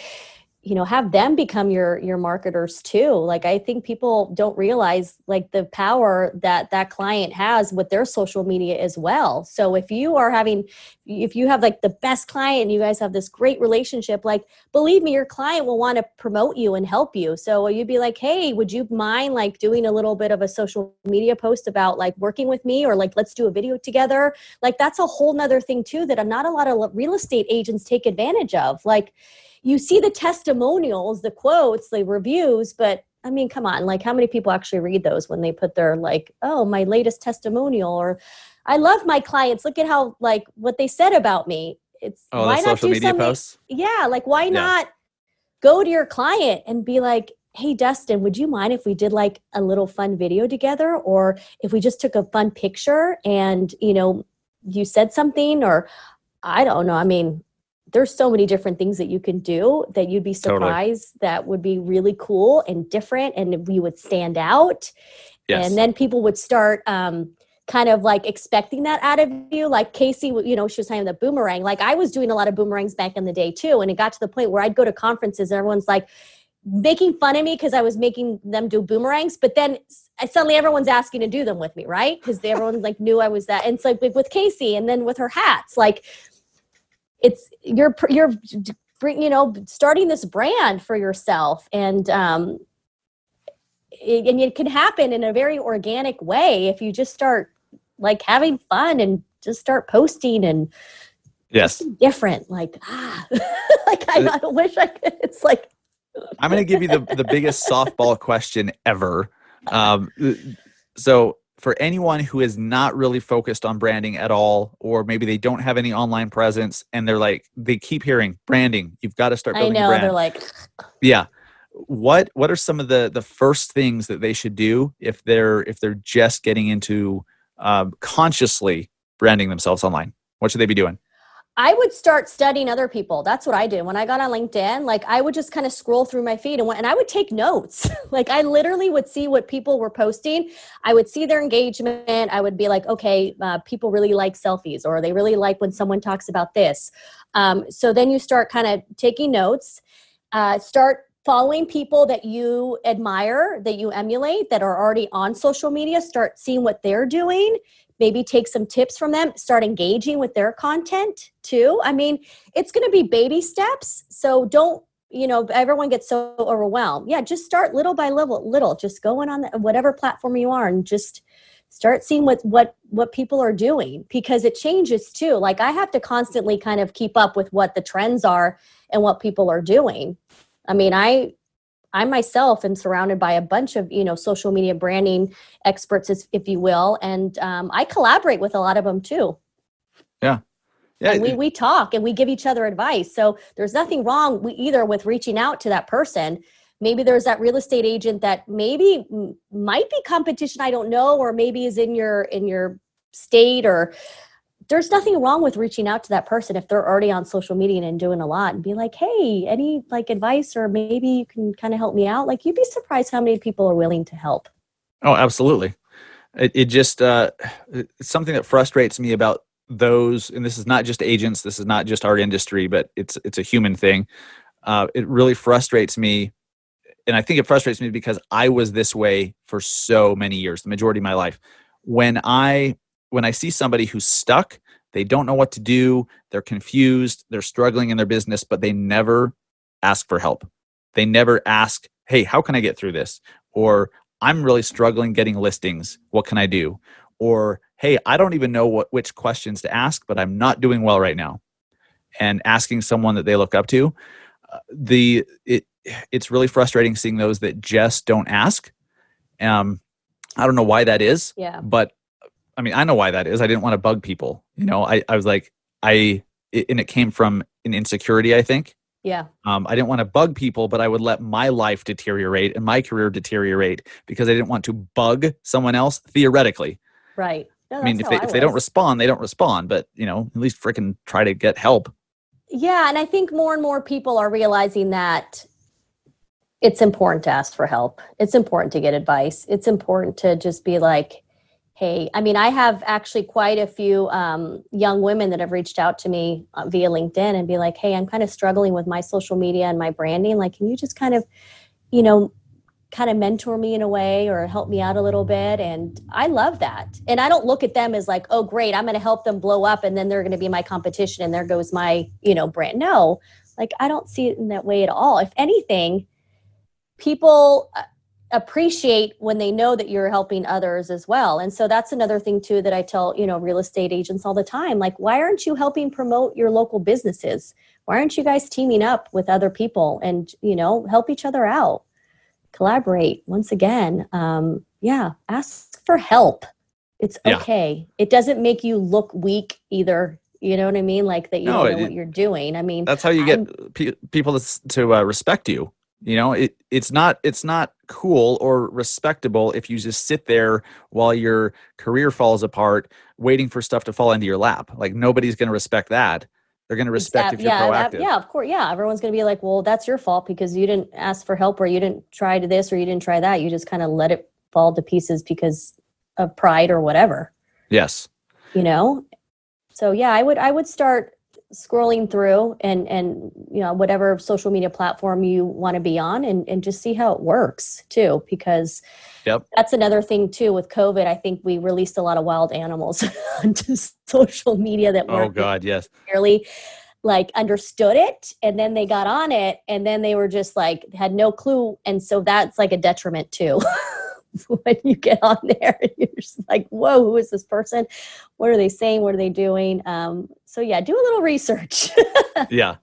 you know, have them become your your marketers too. Like I think people don't realize like the power that that client has with their social media as well. So if you are having, if you have like the best client, and you guys have this great relationship, like believe me, your client will want to promote you and help you. So you'd be like, hey, would you mind like doing a little bit of a social media post about like working with me or like let's do a video together? Like that's a whole nother thing too that not a lot of real estate agents take advantage of. Like you see the testimonials, the quotes, the reviews, but I mean, come on, like how many people actually read those when they put their like, oh, my latest testimonial or I love my clients. Look at how like what they said about me. It's oh why not social do media something- posts yeah like why Yeah. not go to your client and be like hey dustin would you mind if we did like a little fun video together or if we just took a fun picture and you know you said something or i don't know i mean there's so many different things that you can do that you'd be Totally. surprised that would be really cool and different and we would stand out. Yes. And then people would start um, kind of like expecting that out of you. Like casey you know she was saying the boomerang. Like i was doing a lot of boomerangs back in the day too and it got to the point where i'd go to conferences and everyone's like making fun of me because i was making them do boomerangs but then suddenly everyone's asking to do them with me right? Because everyone like knew i was that. And it's like with casey and then with her hats. Like it's you're you're you know starting this brand for yourself and um it, and it can happen in a very organic way if you just start like having fun and just start posting and yes different like ah like I, I wish i could it's like I'm going to give you the, the biggest softball question ever. Um, so, for anyone who is not really focused on branding at all, or maybe they don't have any online presence and they're like, they keep hearing branding, you've got to start i building a know brand. they're like yeah. What what are some of the the first things that they should do if they're if they're just getting into um, consciously branding themselves online? What should they be doing? I would start studying other people. That's what I did when I got on LinkedIn. Like I would just kind of scroll through my feed and and I would take notes. like I literally would see what people were posting. I would see their engagement. I would be like, okay, uh, people really like selfies, or they really like when someone talks about this. Um, so then you start kind of taking notes. Uh, start following people that you admire, that you emulate, that are already on social media. Start seeing what they're doing maybe take some tips from them start engaging with their content too. I mean it's going to be baby steps so don't you know everyone gets so overwhelmed. Yeah just start little by little little just going on the, whatever platform you are and just start seeing what what what people are doing because it changes too. Like i have to constantly kind of keep up with what the trends are and what people are doing. I mean i I myself am surrounded by a bunch of you know social media branding experts, if you will, and um, I collaborate with a lot of them too. Yeah, and we we talk and we give each other advice. So there's nothing wrong we, either with reaching out to that person. Maybe there's that real estate agent that maybe might be competition. I don't know, or maybe is in your in your state or there's nothing wrong with reaching out to that person if they're already on social media and doing a lot and be like, hey, any like advice or maybe you can kind of help me out. Like you'd be surprised how many people are willing to help. Oh, absolutely. It, it just uh, it's something that frustrates me about those, and this is not just agents, this is not just our industry, but it's it's a human thing. Uh, it really frustrates me, and I think it frustrates me because I was this way for so many years, the majority of my life. When I when I see somebody who's stuck, they don't know what to do, they're confused, they're struggling in their business, but they never ask for help. They never ask, "Hey, how can I get through this?" or "I'm really struggling getting listings. What can I do?" or hey, I don't even know what which questions to ask, but I'm not doing well right now. And asking someone that they look up to, uh, the it it's really frustrating seeing those that just don't ask. Um, I don't know why that is. Yeah. But I mean, I know why that is. I didn't want to bug people. You know, I I was like I it, and it came from an insecurity. I think. Yeah. Um, I didn't want to bug people, but I would let my life deteriorate and my career deteriorate because I didn't want to bug someone else theoretically. Right. No, I mean, if they if they don't respond, they don't respond. But you know, at least freaking try to get help. Yeah, and I think more and more people are realizing that it's important to ask for help. It's important to get advice. It's important to just be like, hey. I mean, I have actually quite a few um, young women that have reached out to me uh, via LinkedIn and be like, hey, I'm kind of struggling with my social media and my branding. Like, can you just kind of, you know, kind of mentor me in a way or help me out a little bit and i love that and i don't look at them as like oh great i'm going to help them blow up and then they're going to be my competition and there goes my you know brand no like i don't see it in that way at all if anything people uh, appreciate when they know that you're helping others as well. And so that's another thing too that i tell you know real estate agents all the time like why aren't you helping promote your local businesses? Why aren't you guys teaming up with other people and you know help each other out? Collaborate once again. Um, yeah ask for help. It's Yeah. okay. It doesn't make you look weak either. You know what i mean? Like that you No, don't know it- what you're doing. I mean That's how you get pe- people to, to uh, respect you. You know, it it's not it's not cool or respectable if you just sit there while your career falls apart, waiting for stuff to fall into your lap. Like nobody's going to respect that. They're going to respect that- if you're yeah, that- proactive. yeah, of course. Yeah, everyone's going to be like, "Well, that's your fault because you didn't ask for help, or you didn't try to this, or you didn't try that. You just kind of let it fall to pieces because of pride or whatever." Yes. You know. So yeah, I would I would start scrolling through and and you know whatever social media platform you want to be on and and just see how it works too because Yep. that's another thing too with covid i think we released a lot of wild animals onto social media that Oh God, yes. necessarily like understood it and then they got on it and then they were just like had no clue and so that's like a detriment too when you get on there you're just like whoa who is this person what are they saying what are they doing um, so yeah do a little research yeah.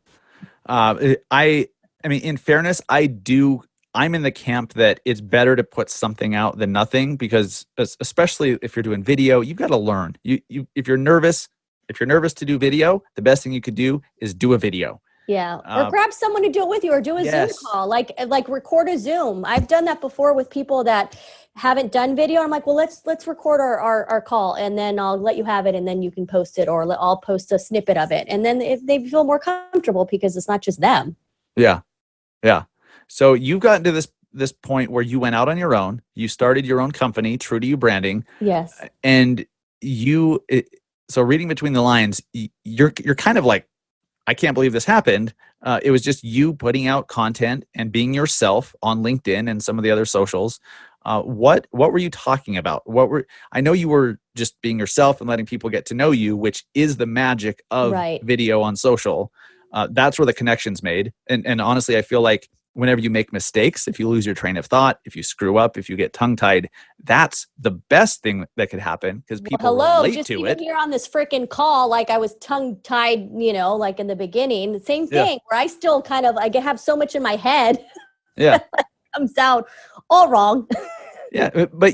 Um, I, I mean, in fairness, I do. I'm in the camp that it's better to put something out than nothing because, especially if you're doing video, you've got to learn. You, you, if you're nervous, if you're nervous to do video, the best thing you could do is do a video. yeah or Um, grab someone to do it with you or do a yes. zoom call like like record a zoom i've done that before with people that haven't done video i'm like well let's let's record our, our, our call and then i'll let you have it and then you can post it or i'll post a snippet of it and then if they feel more comfortable because it's not just them Yeah, yeah. So you've gotten to this this point where you went out on your own. You started your own company, True to You Branding, yes and you. It, so reading between the lines, you're you're kind of like, I can't believe this happened. Uh, it was just you putting out content and being yourself on LinkedIn and some of the other socials. Uh, what what were you talking about? What were I know you were just being yourself and letting people get to know you, which is the magic of Right. video on social. Uh, that's where the connection's made. And and honestly, I feel like whenever you make mistakes, if you lose your train of thought, if you screw up, if you get tongue tied, that's the best thing that could happen because people hello relate just to even it. here on this freaking call like i was tongue tied you know like in the beginning the same Yeah. thing where i still kind of i have so much in my head Yeah. comes out all wrong yeah uh, but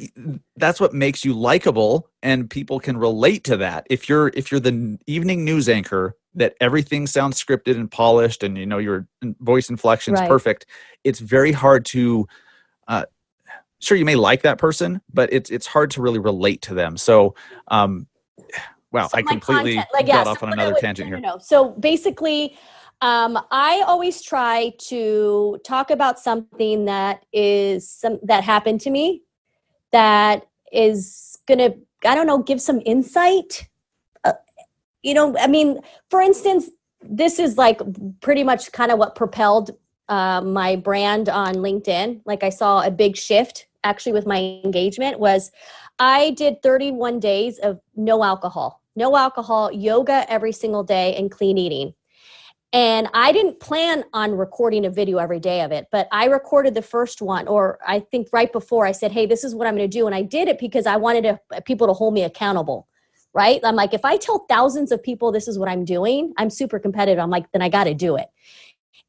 that's what makes you likable and people can relate to that if you're if you're the evening news anchor that everything sounds scripted and polished and you know your voice inflection's Right. perfect it's very hard to uh sure you may like that person but it's it's hard to really relate to them so um wow, So I completely content- like, got yeah, off so on another would- tangent no, here. no, no. So basically, um, I always try to talk about something that is some that happened to me that is gonna, I don't know, give some insight. Uh, you know, I mean, for instance, this is like pretty much kind of what propelled uh, my brand on LinkedIn. Like I saw a big shift actually with my engagement was I did 31 days of no alcohol, no alcohol, yoga every single day, and clean eating. And I didn't plan on recording a video every day of it, but I recorded the first one, or I think right before I said, Hey, this is what I'm going to do. And I did it because I wanted to, uh, people to hold me accountable, right? I'm like, if I tell thousands of people this is what I'm doing, I'm super competitive. I'm like, then I got to do it.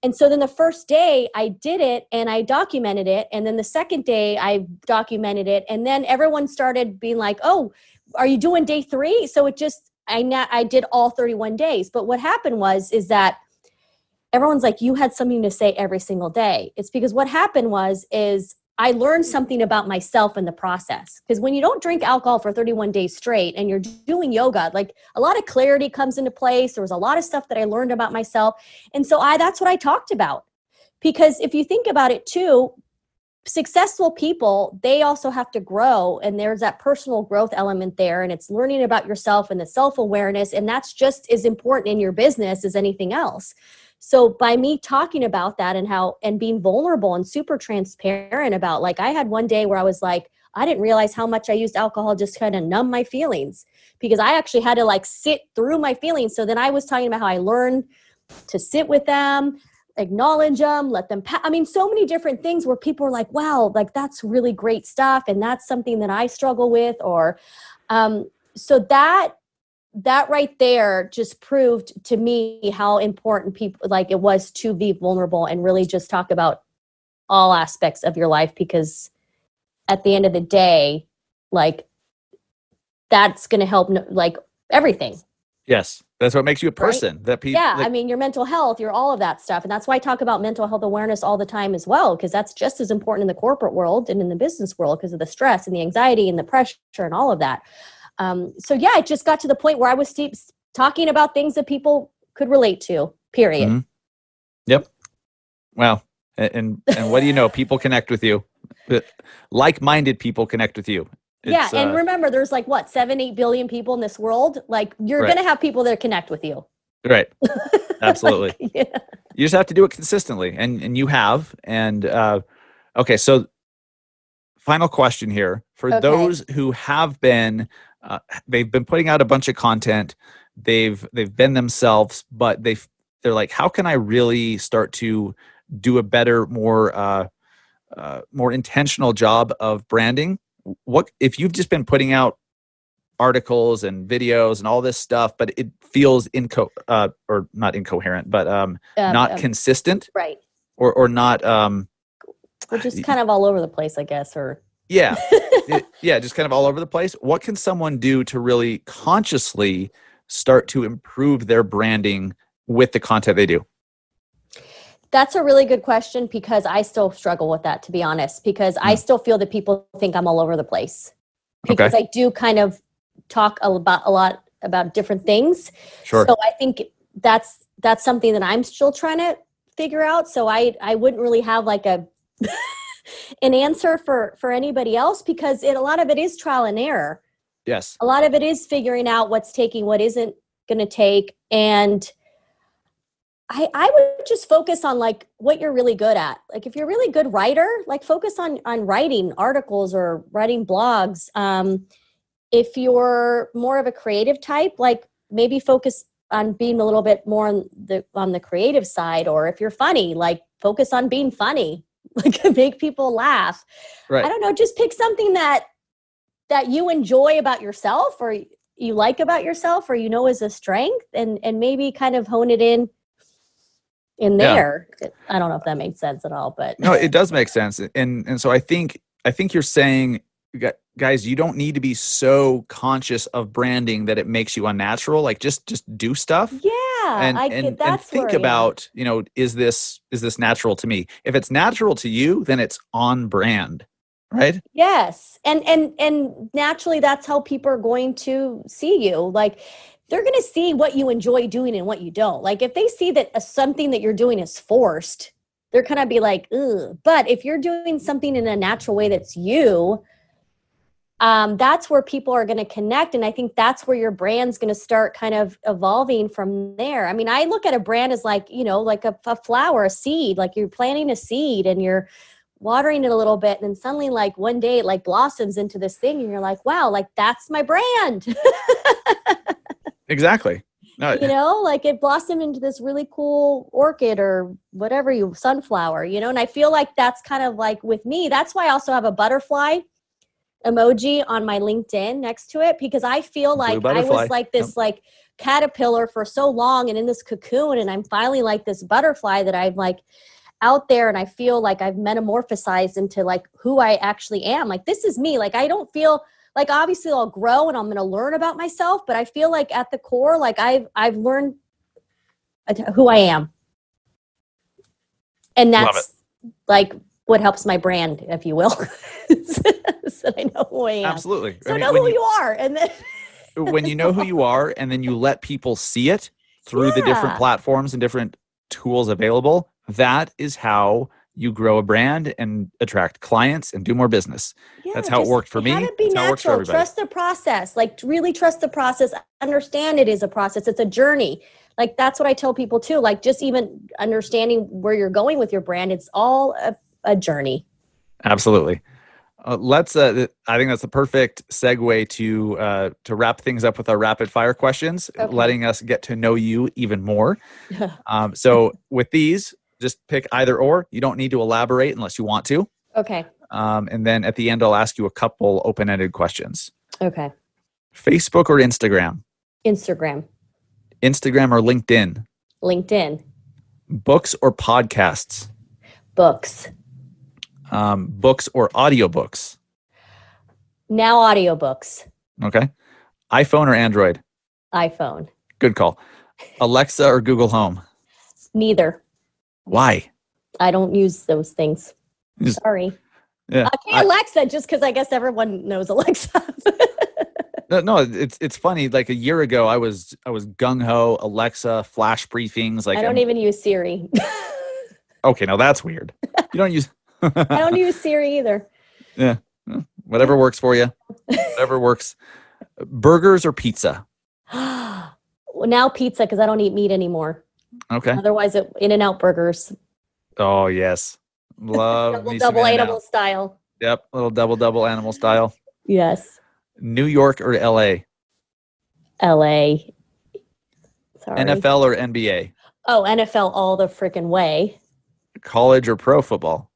And so then the first day I did it and I documented it. And then the second day I documented it. And then everyone started being like, oh, are you doing day three? So it just, I, na- I did all 31 days. But what happened was, is that everyone's like, you had something to say every single day. It's because what happened was, is I learned something about myself in the process. Because when you don't drink alcohol for 31 days straight and you're doing yoga, like a lot of clarity comes into place. There was a lot of stuff that I learned about myself. And so I that's what I talked about. Because if you think about it too, successful people, they also have to grow. And there's that personal growth element there. And it's learning about yourself and the self-awareness. And that's just as important in your business as anything else. So by me talking about that and how and being vulnerable and super transparent about like I had one day where I was like I didn't realize how much I used alcohol just kind of numb my feelings because I actually had to like sit through my feelings. So then I was talking about how I learned to sit with them, acknowledge them, let them pa- I mean so many different things where people are like, "Wow, like that's really great stuff and that's something that I struggle with or um so that that right there just proved to me how important people like it was to be vulnerable and really just talk about all aspects of your life because at the end of the day like that's going to help like everything Yes, that's what makes you a person. That people. yeah i mean your mental health your all of that stuff and that's why i talk about mental health awareness all the time as well because that's just as important in the corporate world and in the business world because of the stress and the anxiety and the pressure and all of that um, so yeah it just got to the point where i was deep, talking about things that people could relate to period Mhm. Yep. Wow. And, and what do you know? People connect with you. Uh, Like-minded people connect with you. yeah and uh, remember there's like what seven eight billion people in this world like you're Right. gonna have people that connect with you right. Absolutely. yeah. you just have to do it consistently and and you have and uh okay so final question here for Okay. those who have been uh, they've been putting out a bunch of content. They've they've been themselves but they've they're like how can i really start to do a better more uh, uh more intentional job of branding? What if you've just been putting out articles and videos and all this stuff but it feels inco uh or not incoherent but um Um, not um, consistent? right. Or or not um we're just kind of all over the place i guess or yeah yeah just kind of all over the place what can someone do to really consciously start to improve their branding with the content they do That's a really good question because I still struggle with that, to be honest, because I hmm. still feel that people think I'm all over the place. Because I do kind of talk a- about a lot about different things. sure So I think that's that's something that I'm still trying to figure out. So I I wouldn't really have like a an answer for for anybody else because it, a lot of it is trial and error. yes. A lot of it is figuring out what's taking what isn't going to take. And I, I would just focus on like what you're really good at. Like if you're a really good writer like focus on on writing articles or writing blogs. Um, if you're more of a creative type like maybe focus on being a little bit more on the on the creative side or if you're funny like focus on being funny like make people laugh right I don't know, just pick something that that you enjoy about yourself or you like about yourself or you know is a strength and and maybe kind of hone it in in Yeah. there. I don't know if that makes sense at all, but no it does make sense and and so i think i think you're saying guys you don't need to be so conscious of branding that it makes you unnatural like just just do stuff yeah, and I and, and think about you know is this is this natural to me if it's natural to you then it's on brand right? Yes. And and and naturally that's how people are going to see you. Like they're going to see what you enjoy doing and what you don't. Like if they see that uh, something that you're doing is forced, they're kind of be like, Ugh. But if you're doing something in a natural way that's you, um, that's where people are going to connect. And I think that's where your brand's going to start kind of evolving from there. I mean, I look at a brand as like, you know, like a, a flower, a seed, like you're planting a seed and you're watering it a little bit. And then suddenly, like one day, it like blossoms into this thing. And you're like, wow, like that's my brand. Exactly. No, you know like it blossomed into this really cool orchid or whatever you sunflower you know and i feel like that's kind of like with me that's why i also have a butterfly emoji on my linkedin next to it because i feel like i was like this like caterpillar for so long and in this cocoon and i'm finally like this butterfly that i'm like out there and i feel like i've metamorphosized into like who i actually am. Like this is me. Like i don't feel like obviously I'll grow and I'm going to learn about myself, but I feel like at the core, like I've I've learned who I am, and that's like what helps my brand, if you will, so I know who I am. absolutely. So I mean, know who you- you are, and then when you know who you are and then you let people see it through the different platforms and different tools available, that is how you grow a brand and attract clients and do more business. That's how it worked for me. Have it be That's how it works for natural. everybody. Trust the process. Like really trust the process. Understand it is a process. It's a journey. Like that's what I tell people too. Like just even understanding where you're going with your brand. It's all a, a journey. Absolutely. Uh, let's. Uh, I think that's the perfect segue to uh, to wrap things up with our rapid fire questions, Okay. letting us get to know you even more. um, so with these, just pick either or. You don't need to elaborate unless you want to. Okay. Um, and then at the end, I'll ask you a couple open ended questions. Okay. Facebook or Instagram? Instagram, Instagram or LinkedIn? LinkedIn, Books or podcasts? books. Um, books or audiobooks? Now audiobooks, Okay. iPhone or Android? iPhone. Good call. Alexa or Google Home? Neither. Why? I don't use those things. Just- Sorry. Yeah. Okay, Alexa, just because I guess everyone knows Alexa. No, no, it's it's funny. Like a year ago, I was I was gung ho Alexa flash briefings. Like I don't I'm- even use Siri. okay, now that's weird. You don't use I don't use Siri either. Yeah. Whatever works for you. Whatever works. Burgers or pizza? well, now pizza because I don't eat meat anymore. Okay. Otherwise, it In-N-Out burgers, Oh yes, love double double animal style. Yep, little double double animal style. Yes, New York or L.A. L.A. Sorry. NFL or NBA. Oh, NFL all the freaking way. College or pro football.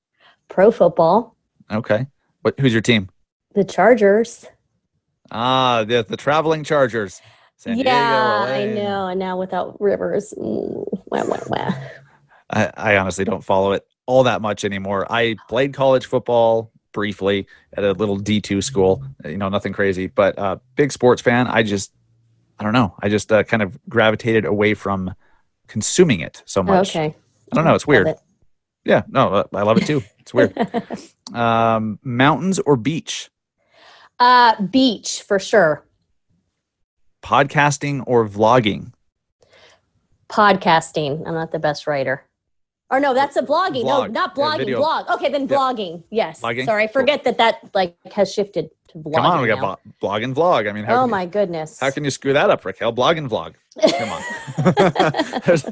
Pro football, Okay. What? Who's your team? the Chargers. Ah, the the traveling Chargers. San Diego, yeah, I know. And now without Rivers, mm, wah, wah, wah. I, I honestly don't follow it all that much anymore. I played college football briefly at a little D2 school, you know, nothing crazy, but uh, big sports fan. I just, I don't know. I just uh, kind of gravitated away from consuming it so much. Okay. I don't know. It's weird. It. Yeah, no, I love it too. It's weird. um, mountains or beach, Uh, beach for sure. podcasting or vlogging, Podcasting. I'm not the best writer. Or no, that's a blogging. no, not blogging. video. blog. Okay, then Yeah. blogging. Yes. Blogging? Sorry, I Cool. forget that that like has shifted to blogging. Come on, we got bo- blog and vlog. I mean, how Oh my goodness. how can you screw that up, Raquel? Blog and vlog. Come on. There's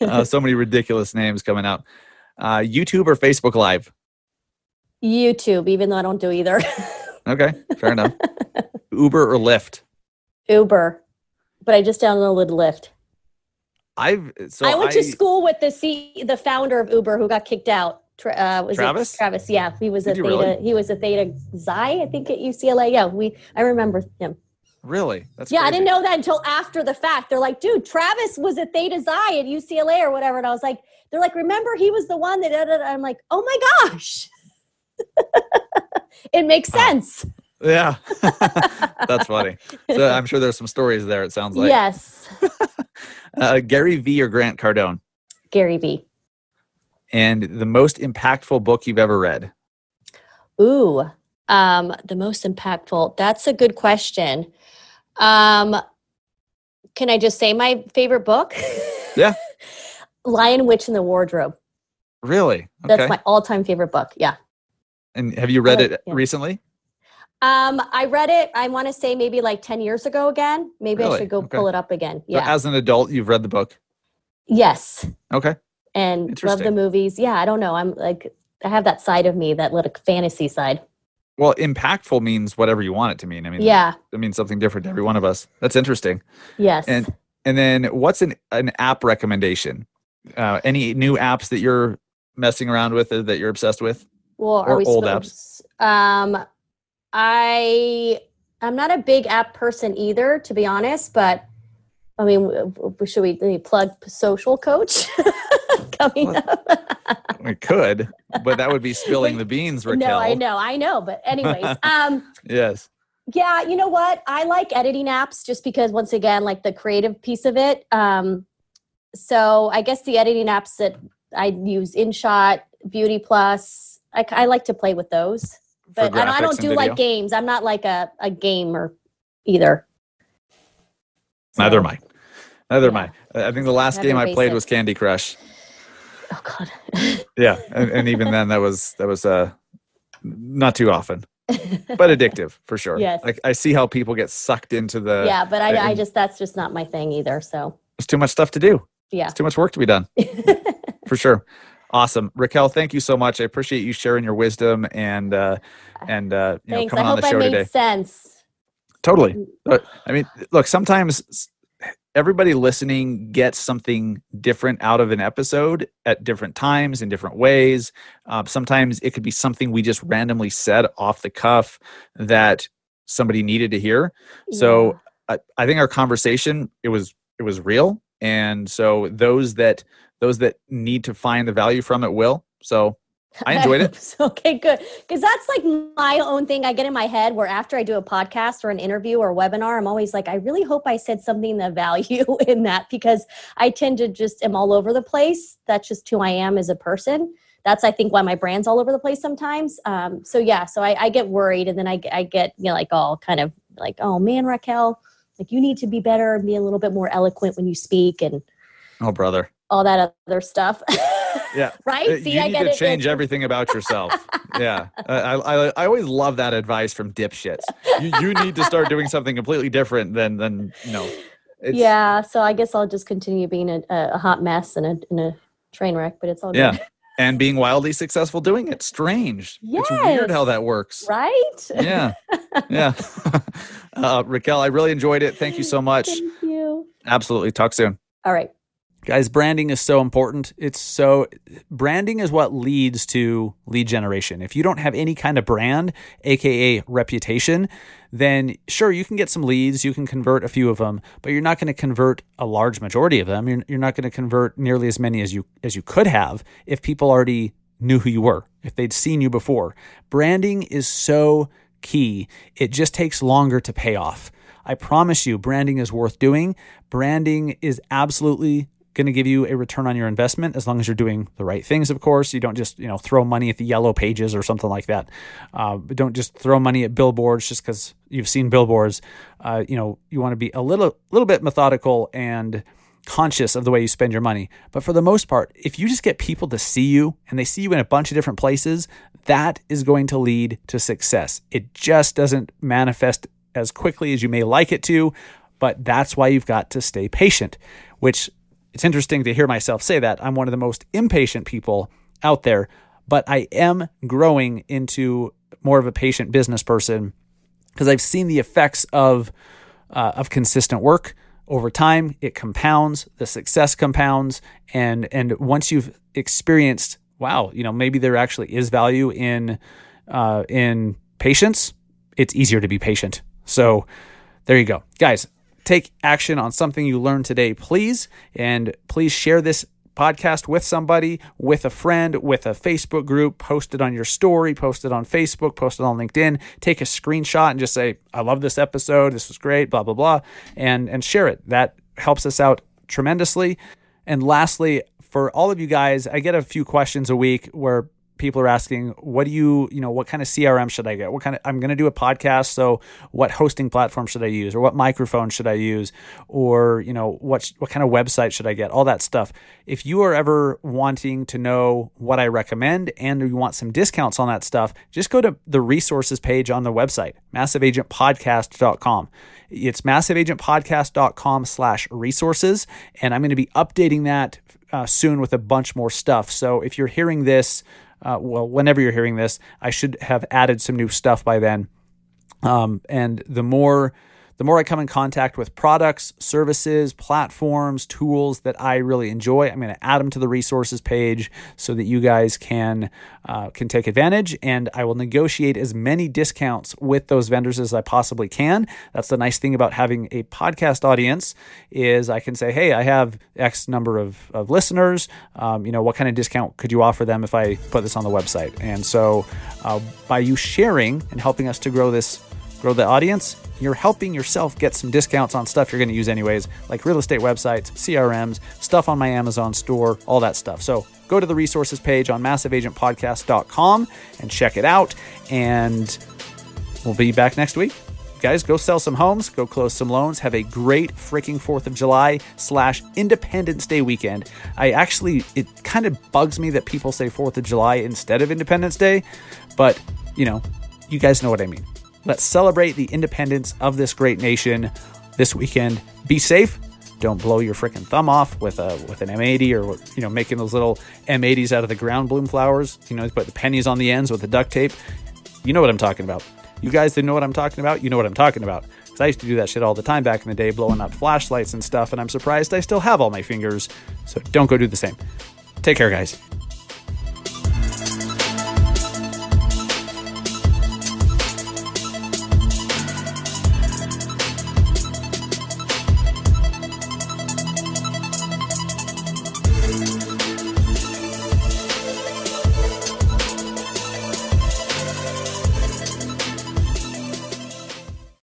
uh, so many ridiculous names coming out. Uh, YouTube or Facebook Live? YouTube, even though I don't do either. Okay, fair enough. Uber or Lyft? Uber, but I just downloaded Lyft. I've so I went to school with the C, the founder of Uber who got kicked out. Uh, was it Travis? Travis, yeah, he was a Did you theta. really? He was a theta Xi, I think at UCLA. Yeah, we. I remember him. Really? That's yeah, I didn't know that until after the fact. They're like, dude, Travis was a theta Xi at UCLA or whatever, and I was like, they're like, remember he was the one that. da, da, da." I'm like, oh my gosh. it makes sense. Yeah, that's funny. So I'm sure there's some stories there. It sounds like yes, uh, Gary V or Grant Cardone, Gary V. and the most impactful book you've ever read. Ooh, Um, the most impactful. That's a good question. Um, can I just say my favorite book? Yeah. Lion Witch in the Wardrobe. Really? That's my all-time favorite book. Yeah. and have you read like- it yeah. recently? Um, I read it. I want to say maybe like ten years ago again. Maybe I should go Okay. pull it up again. So Yeah. as an adult, you've read the book. yes. Okay. And love the movies. Yeah. I don't know. I'm like I have that side of me, that little fantasy side. Well, impactful means whatever you want it to mean. I mean, Yeah. it means something different to every one of us. That's interesting. Yes. And and then what's an an app recommendation? Uh, any new apps that you're messing around with or that you're obsessed with? well, or are we old supposed- Um, I I'm not a big app person either, to be honest. But I mean, should we, plug Social Coach coming Well, up? We could, but that would be spilling the beans, Raquel. no, I know, I know. But anyways, um. Yes. Yeah, you know what? I like editing apps just because once again, like the creative piece of it. Um so I guess the editing apps that I use InShot, Beauty Plus, I, I like to play with those. But I, don't- I don't do video? like games. I'm not like a, a gamer either. Neither am I. Neither am Yeah. I. I think the last Rather game I played basic. was Candy Crush. Oh god. Yeah, and, and even then, that was that was uh not too often, but addictive for sure. Yes. Like I see how people get sucked into the. yeah, but I, I just that's just not my thing either. So It's too much stuff to do. yeah. It's too much work to be done. for sure. Awesome, Raquel. Thank you so much. I appreciate you sharing your wisdom and uh, and uh, you know Thanks. I coming on hope the I show made today. sense. Totally. I mean, look, sometimes everybody listening gets something different out of an episode at different times in different ways. Uh, sometimes it could be something we just randomly said off the cuff that somebody needed to hear. So I, I think our conversation it was it was real, and so those that those that need to find the value from it will. So I enjoyed it. Okay, good. Because that's like my own thing I get in my head where after I do a podcast or an interview or webinar, I'm always like, I really hope I said something of value in that because I tend to just am all over the place. That's just who I am as a person. That's I think why my brand's all over the place sometimes. Um, so yeah, so I, I get worried and then I, I get you know like all kind of like, oh man, Raquel, like you need to be better and be a little bit more eloquent when you speak and Oh, brother. all that other stuff. Yeah. right. Uh, See, you I need get to it. change everything about yourself. yeah, I, I I always love that advice from dipshits. You you need to start doing something completely different than than you know. It's, yeah, so I guess I'll just continue being a, a hot mess and a, and a train wreck, but it's all yeah, good. Yeah. And being wildly successful doing it. Strange. It's weird how that works. Right? Yeah, yeah. uh, Raquel, I really enjoyed it. Thank you so much. Thank you. Absolutely. Talk soon. All right. Guys, branding is so important. It's so branding is what leads to lead generation. If you don't have any kind of brand, aka reputation, then sure you can get some leads, you can convert a few of them, but you're not going to convert a large majority of them. You're, you're not going to convert nearly as many as you as you could have if people already knew who you were, if they'd seen you before. Branding is so key. It just takes longer to pay off. I promise you, branding is worth doing. Branding is absolutely going to give you a return on your investment as long as you're doing the right things. Of course, you don't just you know throw money at the yellow pages or something like that. Uh, don't just throw money at billboards just because you've seen billboards. Uh, you know you want to be a little little bit methodical and conscious of the way you spend your money. But for the most part, if you just get people to see you and they see you in a bunch of different places, that is going to lead to success. It just doesn't manifest as quickly as you may like it to, but that's why you've got to stay patient, which it's interesting to hear myself say that. I'm one of the most impatient people out there, but I am growing into more of a patient business person because I've seen the effects of uh, of consistent work over time. It compounds, the success compounds, and and once you've experienced, wow, you know, maybe there actually is value in uh, in patience. It's easier to be patient. So there you go, guys. Take action on something you learned today, please, and please share this podcast with somebody, with a friend, with a Facebook group, post it on your story, post it on Facebook, post it on LinkedIn, take a screenshot and just say, I love this episode, this was great, blah, blah, blah, and and share it. That helps us out tremendously. And lastly, for all of you guys, I get a few questions a week where people are asking, what do you, you know, what kind of CRM should I get? What kind of, I'm going to do a podcast. So what hosting platform should I use? Or what microphone should I use? Or, you know, what, what kind of website should I get? All that stuff. If you are ever wanting to know what I recommend and you want some discounts on that stuff, just go to the resources page on the website, massiveagentpodcast.com. It's massiveagentpodcast.com slash resources. And I'm going to be updating that uh, soon with a bunch more stuff. So if you're hearing this, uh, well, whenever you're hearing this, I should have added some new stuff by then. Um, and the more the more I come in contact with products, services, platforms, tools that I really enjoy, I'm going to add them to the resources page so that you guys can uh, can take advantage. And I will negotiate as many discounts with those vendors as I possibly can. That's the nice thing about having a podcast audience is I can say, hey, I have X number of, of listeners. Um, you know, what kind of discount could you offer them if I put this on the website? And so uh, by you sharing and helping us to grow this grow the audience, you're helping yourself get some discounts on stuff you're going to use anyways, like real estate websites, CRMs, stuff on my Amazon store, all that stuff. So go to the resources page on massiveagentpodcast.com and check it out. And we'll be back next week. Guys, go sell some homes, go close some loans, have a great freaking 4th of July slash Independence Day weekend. I actually, it kind of bugs me that people say 4th of July instead of Independence Day, but you know, you guys know what I mean. Let's celebrate the independence of this great nation this weekend. Be safe. Don't blow your freaking thumb off with a with an M80 or you know making those little M80s out of the ground bloom flowers. You know, put the pennies on the ends with the duct tape. You know what I'm talking about. You guys that know what I'm talking about, you know what I'm talking about. Because I used to do that shit all the time back in the day, blowing up flashlights and stuff, and I'm surprised I still have all my fingers. So don't go do the same. Take care, guys.